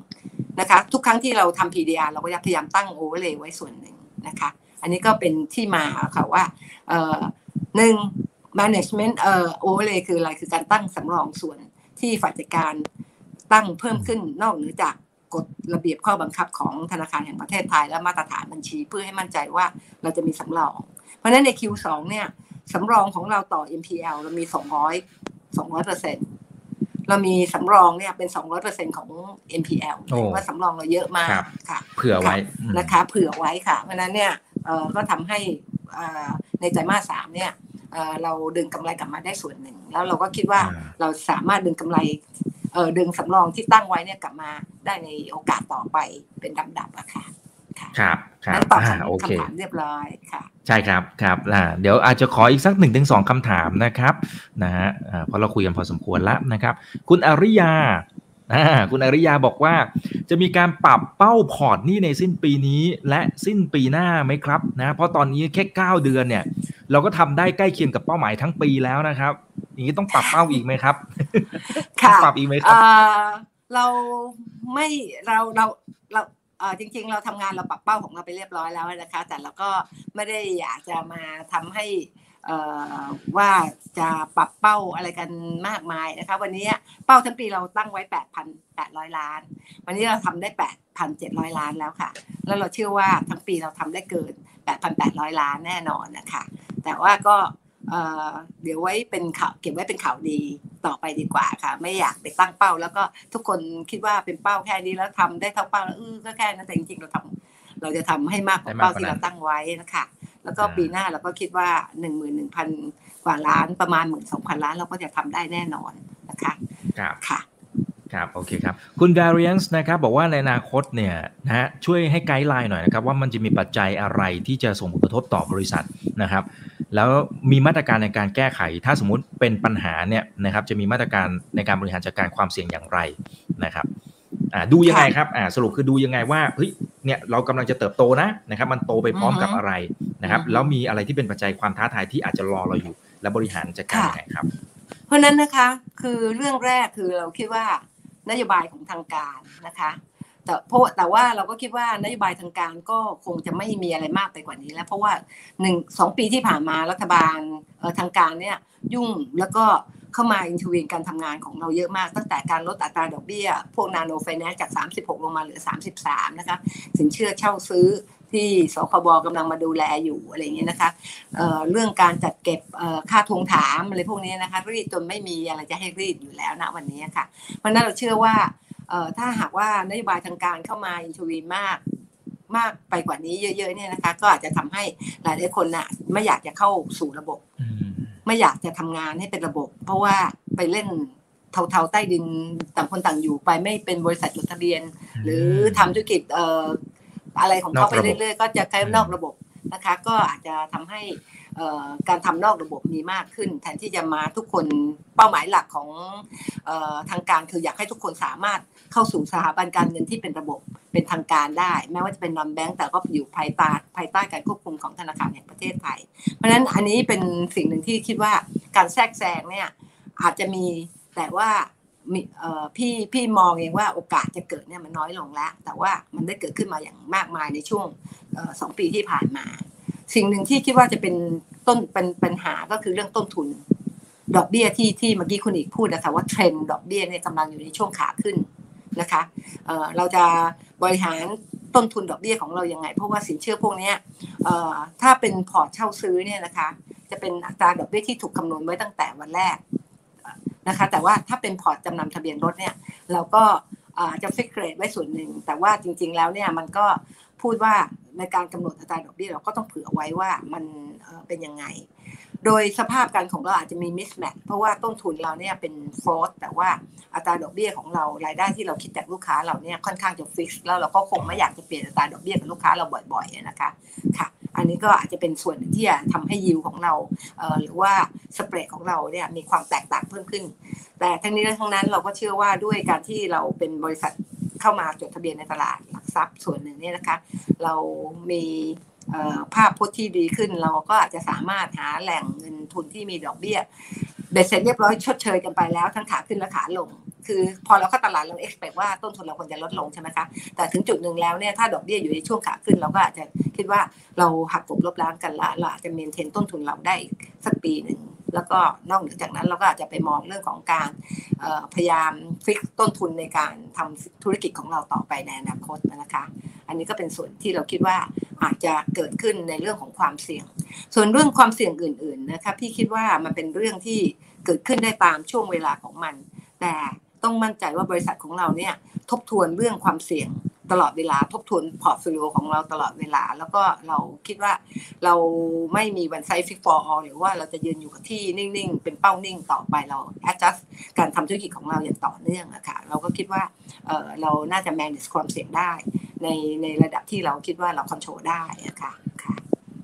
นะคะ ทุกครั้งที่เราทำ PDR เราก็พยายามตั้ง overlay ไว้ส่วนหนึ่งนะคะ อันนี้ก็เป็นที่มาค่ะว่าหนึ่ง management เอ่อ overlay คืออะไรคือการตั้งสำรองส่วนที่ฝ่ายจัดการตั้งเพิ่มขึ้นนอกเหนือจากกฎระเบียบข้อบังคับของธนาคารแห่งประเทศไทยและมาตรฐานบัญชีเพื่อให้มั่นใจว่าเราจะมีสำรอง เพราะฉะนั้นใน Q2 เนี่ยสำรองของเราต่อ MPL เรามี 200 200เปอร์เซ็นต์ เรามีสำรองเนี่ยเป็น 200เปอร์เซ็นของ NPL ว่าสำรองเราเยอะมากค่ะ
เผื่อไว้
นะคะเผื่อไว้ค่ะ เพราะนั้นเนี่ยก็ทำให้ในไตรมาสสามเนี่ยเราดึงกำไรกลับมาได้ส่วนหนึ่ง แล้วเราก็คิดว่าเราสามารถดึงกำไรดึงสำรองที่ตั้งไว้เนี่ยกลับมาได้ในโอกาสต่อไปเป็นลำดับอะค่ะ
ครับครับ
ตอบคำถามเรียบร้อยค่ะ
ใช่ครับครับเดี๋ยวอาจจะขออีกสักหนึ่งถึงสองคำถามนะครับนะฮะเพราะเราคุยกันพอสมควรแล้วนะครับ คุณอริยาคุณอริยาบอกว่า จะมีการปรับเป้าพอร์ตนี่ในสิ้นปีนี้และสิ้นปีหน้าไหมครับนะเพราะตอนนี้แค่9เดือนเนี่ย เราก็ทำได้ใกล้เคียงกับเป้าหมายทั้งปีแล้วนะครับ อย่างนี้ต้องปรับเป้าอีกไหมครับ
ค่ะ
ปรับอีกไหมครับ
เราไม่เราเราเรา จริงๆ เราทำงานเราปรับเป้าของเราไปเรียบร้อยแล้วนะคะ แต่เราก็ไม่ได้อยากจะมาทำให้ว่าจะปรับเป้าอะไรกันมากมายนะคะ วันนี้เป้าทั้งปีเราตั้งไว้ 8,800 ล้าน วันนี้เราทำได้ 8,700 ล้านแล้วค่ะ แล้วเราเชื่อว่าทั้งปีเราทำได้เกิน 8,800 ล้านแน่นอนนะคะ แต่ว่าก็ เดี๋ยวไว้เป็นข่าวเก็บไว้เป็นข่าวดีต่อไปดีกว่าค่ะ ไม่อยากไปตั้งเป้า แล้วก็ทุกคนคิดว่าเป็นเป้าแค่นี้แล้วทำได้เท่าเป้าแล้วเออก็แค่นั้นแต่จริงๆเราทำเราจะทำให้มากกว่าเป้าที่เราตั้งไว้นะคะแล้วก็ปีหน้าเราก็คิดว่าหนึ่งหมื่นหนึ่งพันกว่าล้านประมาณหมื่นสองพันล้านเราก็จะทำได้แน่นอนนะคะ
ครับ
ค่ะ
ครับโอเคครับคุณ variance นะครับบอกว่าในอนาคตเนี่ยนะฮะช่วยให้ไกด์ไลน์หน่อยนะครับว่ามันจะมีปัจจัยอะไรที่จะส่งผลกระทบต่อบริษัทนะครับ แล้วมีมาตรการในการแก้ไข ถ้าสมมุติเป็นปัญหาเนี่ยนะครับจะมีมาตรการในการบริหารจัดการความเสี่ยงอย่างไรนะครับอ่าดูยังไงครับอ่าสรุปคือดูยังไงว่าเฮ้ยเนี่ยเรากำลังจะเติบโตนะนะครับมันโตไปพร้อมกับอะไรนะครับแล้วมีอะไรที่เป็นปัจจัยความท้าทายที่อาจจะรอเราอยู่ และบริหารจัดการยังไงครับ
เพราะนั้นนะคะคือเรื่องแรกคือเราคิดว่า นโยบายของทางการนะคะแต่เพราะแต่ว่าเราก็คิดว่านโยบายทางการก็คงจะไม่มีอะไรมากไปกว่านี้แล้ว เพราะว่าหนึ่งสองปีที่ผ่านมารัฐบาลทางการเนี่ยยุ่งแล้วก็เข้ามาอินทวีนการทำงานของเราเยอะมาก ตั้งแต่การลดอัตราดอกเบี้ย พวกนาโนไฟแนนซ์จาก 36 ลงมาเหลือ 33 นะคะสินเชื่อเช่าซื้อ ที่สคบกำลังมาดูแลอยู่อะไรอย่างเงี้ยนะคะเเรื่องการจัดเก็บค่าทวงถามอะไรพวกนี้นะคะรีดจนไม่มีอะไรจะให้รีดอยู่แล้วนะวันนี้ค่ะ เพราะนั้นเราเชื่อว่าถ้าหากว่านโยบายทางการเข้ามาอินทวีนมากมากไปกว่านี้เยอะๆเนี่ยนะคะ ก็อาจจะทำให้หลายๆคนน่ะไม่อยากจะเข้าสู่ระบบ ไม่อยากจะทำงานให้เป็นระบบ เพราะว่าไปเล่นเทาๆใต้ดินต่างคนต่างอยู่ไปไม่เป็นบริษัทจดทะเบียน หรือทำธุรกิจเอ่ออะไรของเขาไปเรื่อยๆ ก็จะใช้นอกระบบนะคะ ก็อาจจะทำให้การทำนอกระบบมีมากขึ้น แทนที่จะมาทุกคนเป้าหมายหลักของทางการคืออยากให้ทุกคนสามารถเข้าสู่สถาบันการเงินที่เป็นระบบเป็นทางการได้ แม้ว่าจะเป็นนอนแบงก์แต่ก็อยู่ภายใต้ภายใต้การควบคุมของธนาคารแห่งประเทศไทย เพราะฉะนั้นอันนี้เป็นสิ่งหนึ่งที่คิดว่าการแทรกแซงเนี่ยอาจจะมีแต่ว่า พี่พี่มองเองว่าโอกาสจะเกิดเนี่ยมันน้อยลงแล้ว แต่ว่ามันได้เกิดขึ้นมาอย่างมากมายในช่วงสองปีที่ผ่านมา สิ่งหนึ่งที่คิดว่าจะเป็นต้นเป็นปัญหาก็คือเรื่องต้นทุน ดอกเบี้ยที่ที่เมื่อกี้คุณอิกพูดนะคะว่าเทรนด์ดอกเบี้ยเนี่ยกำลังอยู่ในช่วงขาขึ้นนะคะเราจะบริหารต้นทุนดอกเบี้ยของเรายังไง เพราะว่าสินเชื่อพวกนี้ถ้าเป็นพอร์ตเช่าซื้อเนี่ยนะคะ จะเป็นอัตราดอกเบี้ยที่ถูกคำนวณไว้ตั้งแต่วันแรก นะคะ แต่ว่าถ้าเป็นพอร์ตจำนำทะเบียนรถเนี่ย เราก็จะ fixed rate ไว้ส่วนหนึ่ง แต่ว่าจริง ๆ แล้วเนี่ยมันก็พูดว่าในการกำหนดอัตราดอกเบี้ยเราก็ต้องเผื่อไว้ว่ามันเป็นยังไง โดยสภาพการของเราอาจจะมี mismatch เพราะว่าต้นทุนเราเนี่ยเป็นฟอสแต่ว่าอัตราดอกเบี้ยของเรารายได้ที่เราคิดจากลูกค้าเราเนี่ยค่อนข้างจะ fix แล้วเราก็คงไม่อยากจะเปลี่ยนอัตราดอกเบี้ยกับลูกค้าเราบ่อยๆนะคะค่ะ อันนี้ก็อาจจะเป็นส่วนที่จะทำให้ยิวของเราหรือว่า spread ของเราเนี่ยมีความแตกต่างเพิ่มขึ้น แต่ทั้งนี้และทั้งนั้นเราก็เชื่อว่าด้วยการที่เราเป็นบริษัทเข้ามาจดทะเบียนในตลาดหลักทรัพย์ส่วนหนึ่งเนี่ยนะคะ เรามีภาพพจน์ที่ดีขึ้นเราก็อาจจะสามารถหาแหล่งเงินทุนที่มีดอกเบี้ยเบ็ดเสร็จเรียบร้อยชดเชยกันไปแล้วทั้งขาขึ้นและขาลง คือพอเราเข้าตลาดเราเอ็กซ์เพว่าต้นทุนเราควรจะลดลงใช่ไหมคะแต่ถึงจุดหนึ่งแล้วเนี่ยถ้าดอกเบี้ยอยู่ในช่วงขาขึ้นเราก็อาจจะคิดว่าเราหักกบลบล้างกันละเราอาจจะเมนเทนต้นทุนเราได้สักปีหนึ่งแล้วก็นอกเหนือจากนั้นเราก็อาจจะไปมองเรื่องของการพยายาม fix ต้นทุนในการทำธุรกิจของเราต่อไปในอนาคตนะคะ อันนี้ก็เป็นส่วนที่เราคิดว่าอาจจะเกิดขึ้นในเรื่องของความเสี่ยง ส่วนเรื่องความเสี่ยงอื่น ๆนะคะพี่คิดว่ามันเป็นเรื่องที่เกิดขึ้นได้ตามช่วงเวลาของมัน แต่ ต้องมั่นใจว่าบริษัทของเราเนี่ยทบทวนเรื่องความเสี่ยงตลอดเวลาทบทวน portfolio ของเราตลอดเวลา แล้วก็เราคิดว่าเราไม่มี one size fit all หรือว่าเราจะยืนอยู่กับที่นิ่งๆ เป็นเป้านิ่งต่อไปเรา adjust การทำธุรกิจของเราอย่างต่อเนื่องอะค่ะเราก็คิดว่าเราน่าจะ manage ความเสี่ยงได้ ในในระดับที่เราคิดว่าเราคอนโทรลได้อะค่ะ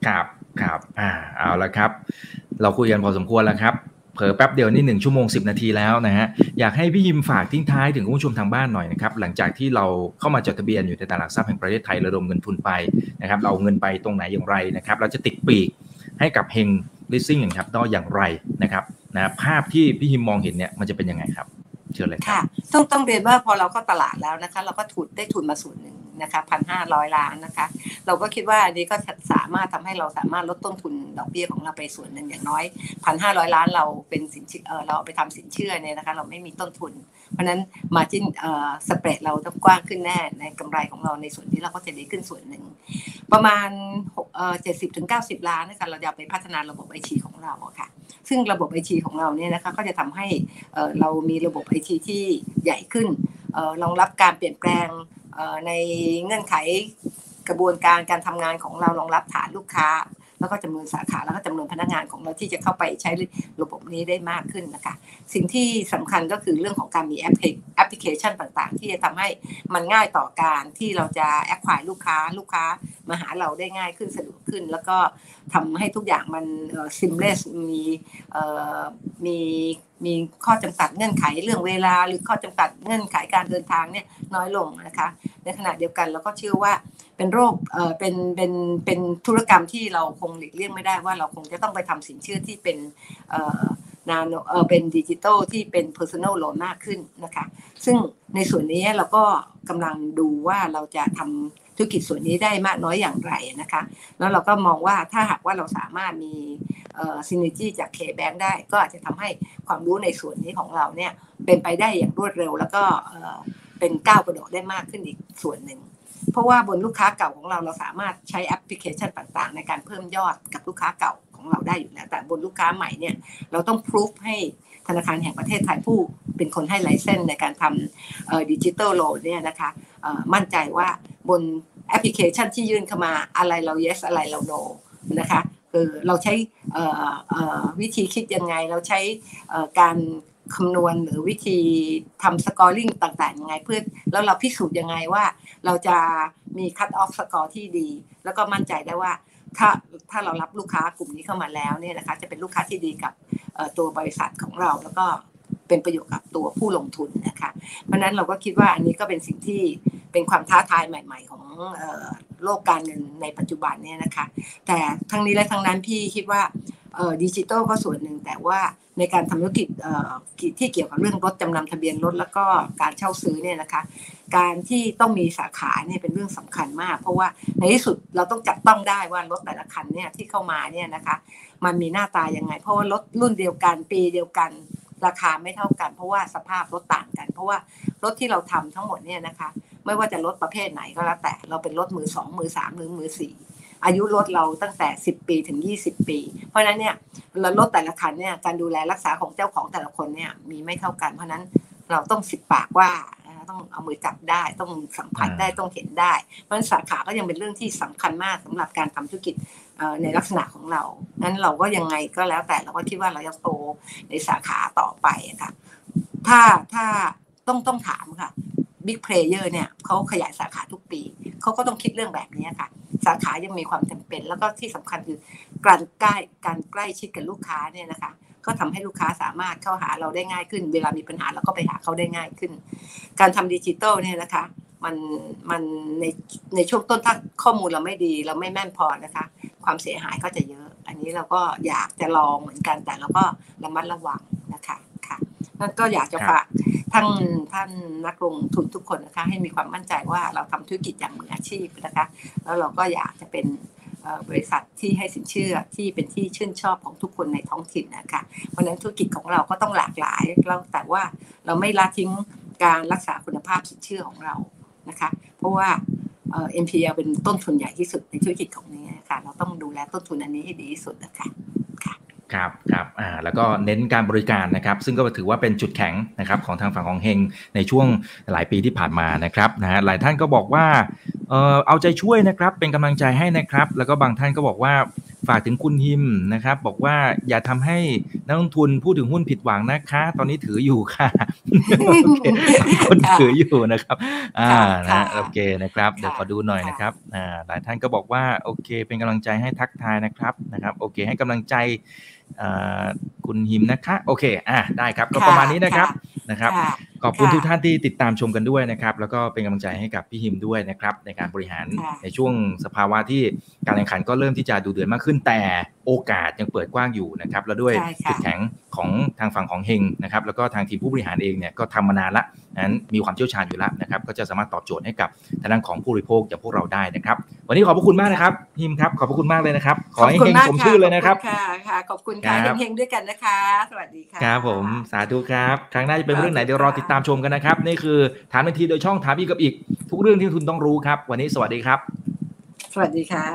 ครับครับอ่าเอาละครับ เราคุยกันพอสมควรแล้วครับ เผอแป๊บเดียวนี่หนึ่งชั่วโมง 10 นาทีแล้วนะฮะอยากให้พี่ยิมฝากทิ้งท้ายถึงคุณผู้ชมทางบ้านหน่อยนะครับหลังจากที่เราเข้ามาจดทะเบียนอยู่ในตลาดทรัพย์แห่งประเทศไทยระดมเงินทุนไปนะครับเราเงินไปตรงไหนอย่างไรนะครับเราจะติดปีกให้กับเฮงลิสซิ่งครับต้ออย่างไรนะครับนะภาพที่พี่ยิมมองเห็นเนี่ยมันจะเป็นยังไงครับ เชิญเลย
ค่ะต้องต้องเรียนว่าพอเราเข้าตลาดแล้วนะคะ เราก็ทุนได้ทุนมาส่วนหนึ่งนะคะพันห้าร้อยล้านนะคะ เราก็คิดว่าอันนี้ก็สามารถทำให้เราสามารถลดต้นทุนดอกเบี้ยของเราไปส่วนหนึ่งอย่างน้อยพันห้าร้อยล้านเราเป็นสินเชื่อเราไปทำสินเชื่อเนี่ยนะคะ เราไม่มีต้นทุน เพราะนั้นมาจิ้นสเปรดเราต้องกว้างขึ้นแน่ในกำไรของเราในส่วนที่เราก็จะไดีขึ้นส่วนหนึ่ง ประมาณเจ็ดสิบถึงเก้าสิบล้านนะคะเราจะไปพัฒนาระบบไอทีของเราค่ะ ซึ่งระบบไอทีของเราเนี่ยนะคะก็จะทำให้เรามีระบบไอทีที่ใหญ่ขึ้นรองรับการเปลี่ยนแปลงในเงื่อนไขกระบวนการการทำงานของเรารองรับฐานลูกค้า แล้วก็จำนวนสาขาแล้วก็จำนวนพนักงานของเราที่จะเข้าไปใช้ระบบนี้ได้มากขึ้นนะคะ สิ่งที่สำคัญก็คือเรื่องของการมีแอปพลิเคชันต่างๆ ที่จะทำให้มันง่ายต่อการที่เราจะแอคควายลูกค้าลูกค้ามาหาเราได้ง่ายขึ้นสะดวกขึ้น แล้วก็ทำให้ทุกอย่างมันซิมเลสมีมีมีข้อจำกัดเงื่อนไขเรื่องเวลา หรือข้อจำกัดเงื่อนไขการเดินทางเนี่ยน้อยลงนะคะ ในขณะเดียวกันเราก็เชื่อว่าเป็นโรคเออเป็นเป็นเป็นธุรกรรมที่เราคงหลีกเลี่ยงไม่ได้ว่าเราคงจะต้องไปทำสินเชื่อที่เป็นเอ่อนาโนเออเป็นดิจิตอลที่เป็น personal loan มากขึ้นนะคะ ซึ่งในส่วนนี้เราก็กำลังดูว่าเราจะทำ ธุรกิจส่วนนี้ได้มากน้อยอย่างไรนะคะ แล้วเราก็มองว่าถ้าหากว่าเราสามารถมี synergy จาก KBank ได้ ก็อาจจะทำให้ความรู้ในส่วนนี้ของเราเนี่ยเป็นไปได้อย่างรวดเร็ว แล้วก็เป็นก้าวกระโดดได้มากขึ้นอีกส่วนหนึ่งเพราะว่าบนลูกค้าเก่าของเราเราสามารถใช้แอปพลิเคชันต่างๆ ในการเพิ่มยอดกับลูกค้าเก่าของเราได้อยู่แล้วแต่บนลูกค้าใหม่เนี่ยเราต้องพิสูจน์ให้ธนาคารแห่งประเทศไทยผู้เป็นคนให้ license ในการทำ digital loan เนี่ยนะคะมั่นใจว่าบน แอปพลิเคชันที่ยื่นเข้ามาอะไรเรา yes อะไรเรา no นะคะคือเราใช้วิธีคิดยังไง เราใช้การคำนวณหรือวิธีทำ scoring ต่างๆยังไงเพื่อแล้วเราพิสูจน์ยังไงว่า เราจะมี cut-off score ที่ดี แล้วก็มั่นใจได้ว่าถ้าถ้าเรารับลูกค้ากลุ่มนี้เข้ามาแล้วเนี่ยนะคะจะเป็นลูกค้าที่ดีกับตัวบริษัทของเราแล้วก็ เป็นประโยชน์กับตัวผู้ลงทุนนะคะ เพราะนั้นเราก็คิดว่าอันนี้ก็เป็นสิ่งที่เป็นความท้าทายใหม่ ๆ ของโลกการเงินในปัจจุบันเนี่ยนะคะ แต่ทั้งนี้และทั้งนั้นพี่คิดว่าดิจิทัลก็ส่วนหนึ่งแต่ว่าในการทำธุรกิจที่เกี่ยวกับเรื่องรถจำนำทะเบียนรถแล้วก็การเช่าซื้อเนี่ยนะคะ การที่ต้องมีสาขาเนี่ยเป็นเรื่องสำคัญมาก เพราะว่าในที่สุดเราต้องจับต้องได้ว่ารถแต่ละคันเนี่ยที่เข้ามาเนี่ยนะคะ มันมีหน้าตายังไง เพราะว่ารถรุ่นเดียวกันปีเดียวกัน ราคาไม่เท่ากัน เพราะว่าสภาพรถต่างกัน เพราะว่ารถที่เราทำทั้งหมดเนี่ยนะคะ ไม่ว่าจะรถประเภทไหนก็แล้วแต่เราเป็นรถมือสองมือสามหรือมือสี่อายุรถเราตั้งแต่ 10 ปีถึง 20 ปี เพราะนั้นเนี่ยรถแต่ละคันเนี่ยการดูแลรักษาของเจ้าของแต่ละคนเนี่ยมีไม่เท่ากัน เพราะนั้นเราต้องสิบปากว่า ต้องเอามือจับได้ ต้องสัมผัสได้ต้องเห็นได้ เพราะฉะนั้นสาขาก็ยังเป็นเรื่องที่สำคัญมากสำหรับการทำธุรกิจในลักษณะของเรานั้นเราก็ยังไงก็แล้วแต่เราก็คิดว่าเราจะโตในสาขาต่อไปค่ะถ้าถ้าต้องต้องถามค่ะ big player เนี่ยเขาขยายสาขาทุกปี เขาก็ต้องคิดเรื่องแบบนี้ค่ะ สาขายังมีความจำเป็น แล้วก็ที่สำคัญคือการใกล้การใกล้ชิดกับลูกค้าเนี่ยนะคะ ก็ทำให้ลูกค้าสามารถเข้าหาเราได้ง่ายขึ้น เวลามีปัญหาเราก็ไปหาเขาได้ง่ายขึ้น การทำดิจิตอลเนี่ยนะคะมันมันในในช่วงต้นถ้าข้อมูลเราไม่ดีเราไม่แม่นพอนะคะ ความเสียหายก็จะเยอะ อันนี้เราก็อยากจะลองเหมือนกันแต่เราก็ระมัดระวังนะคะค่ะนั่นก็อยากจะฝากท่านท่านนักลงทุนทุกคนนะคะ ให้มีความมั่นใจว่าเราทำธุรกิจอย่างมืออาชีพนะคะ แล้วเราก็อยากจะเป็น บริษัทที่ให้สินเชื่อที่เป็นที่ชื่นชอบของทุกคนในท้องถิ่นนะคะเพราะฉะนั้นธุรกิจของเราก็ต้องหลากหลายแล้วแต่ว่าเราไม่ละทิ้งการรักษาคุณภาพสินเชื่อของเรานะคะเพราะว่าเอ็มพีเป็นต้นทุนใหญ่ที่สุดในธุรกิจของนี้ค่ะเราต้องดูแลต้นทุนอันนี้ให้ดีที่สุดนะคะ
ครับครับอ่าแล้วก็เน้นการบริการนะครับ ซึ่งก็ถือว่าเป็นจุดแข็งนะครับของทางฝั่งของเฮงในช่วงหลายปีที่ผ่านมานะครับนะฮะหลายท่านก็บอกว่า เออเอาใจช่วยนะครับเป็นกำลังใจให้นะครับ แล้วก็บางท่านก็บอกว่าฝากถึงคุณฮิมนะครับ บอกว่าอย่าทำให้นักลงทุนพูดถึงหุ้นผิดหวังนะคะ ตอนนี้ถืออยู่ค่ะคนถืออยู่นะครับ อ่านะโอเคนะครับเดี๋ยวขอดูหน่อยนะครับอ่าหลายท่านก็บอกว่าโอเค เป็นกำลังใจให้ทักทายนะครับนะครับ โอเค ให้กำลังใจคุณหิมนะคะ โอเค อะได้ครับ ก็ประมาณนี้นะครับนะครับ ขอบคุณทุกท่านที่ติดตามชมกันด้วยนะครับ แล้วก็เป็นกำลังใจให้กับพี่หิมด้วยนะครับ ในการบริหารในช่วงสภาวะที่การแข่งขันก็เริ่มที่จะดูเดือดมากขึ้น แต่โอกาสยังเปิดกว้างอยู่นะครับ แล้วด้วยจุดแข็งของทางฝั่งของเฮงนะครับ แล้วก็ทางทีมผู้บริหารเองเนี่ยก็ทำมานานละนั้นมีความเชี่ยวชาญอยู่แล้วนะครับ ก็จะสามารถตอบโจทย์ให้กับทางด้านของผู้บริโภคอย่างพวกเราได้นะครับ วันนี้ขอบพระคุณมากนะครับฮิมครับขอบพระคุณมากเลยนะครับ ขอให้เฮงสมชื่อเลยนะครับ
ค่ะค่ะขอบคุณค่ะเฮงๆด้วยกันนะคะ สวัสดีค่ะ
ครับผมสาธุครับครั้งหน้าจะเป็นเรื่องไหนเดี๋ยวรอติดตามชมกันนะครับ นี่คือถามทันทีโดยช่องถามอีกกับอีก ทุกเรื่องที่คุณต้องรู้ครับ วันนี้สวัสดีครับ
สวัสดีค่ะ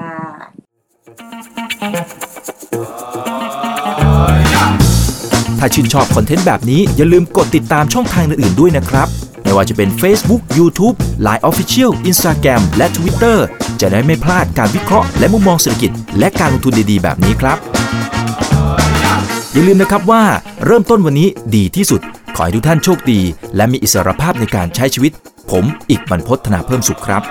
ถ้าชื่นชอบคอนเทนต์แบบนี้อย่าลืมกดติดตามช่องทางอื่นๆด้วยนะครับ ไม่ว่าจะเป็น Facebook, YouTube, Line Official, Instagram และ Twitter จะได้ไม่พลาดการวิเคราะห์และมุมมองเศรษฐกิจ และการลงทุนดีๆ แบบนี้ครับ อย่าลืมนะครับว่าเริ่มต้นวันนี้ดีที่สุด ขอให้ทุกท่านโชคดี และมีอิสรภาพในการใช้ชีวิต ผม อีกบรรพฒนาเพิ่มสุขครับ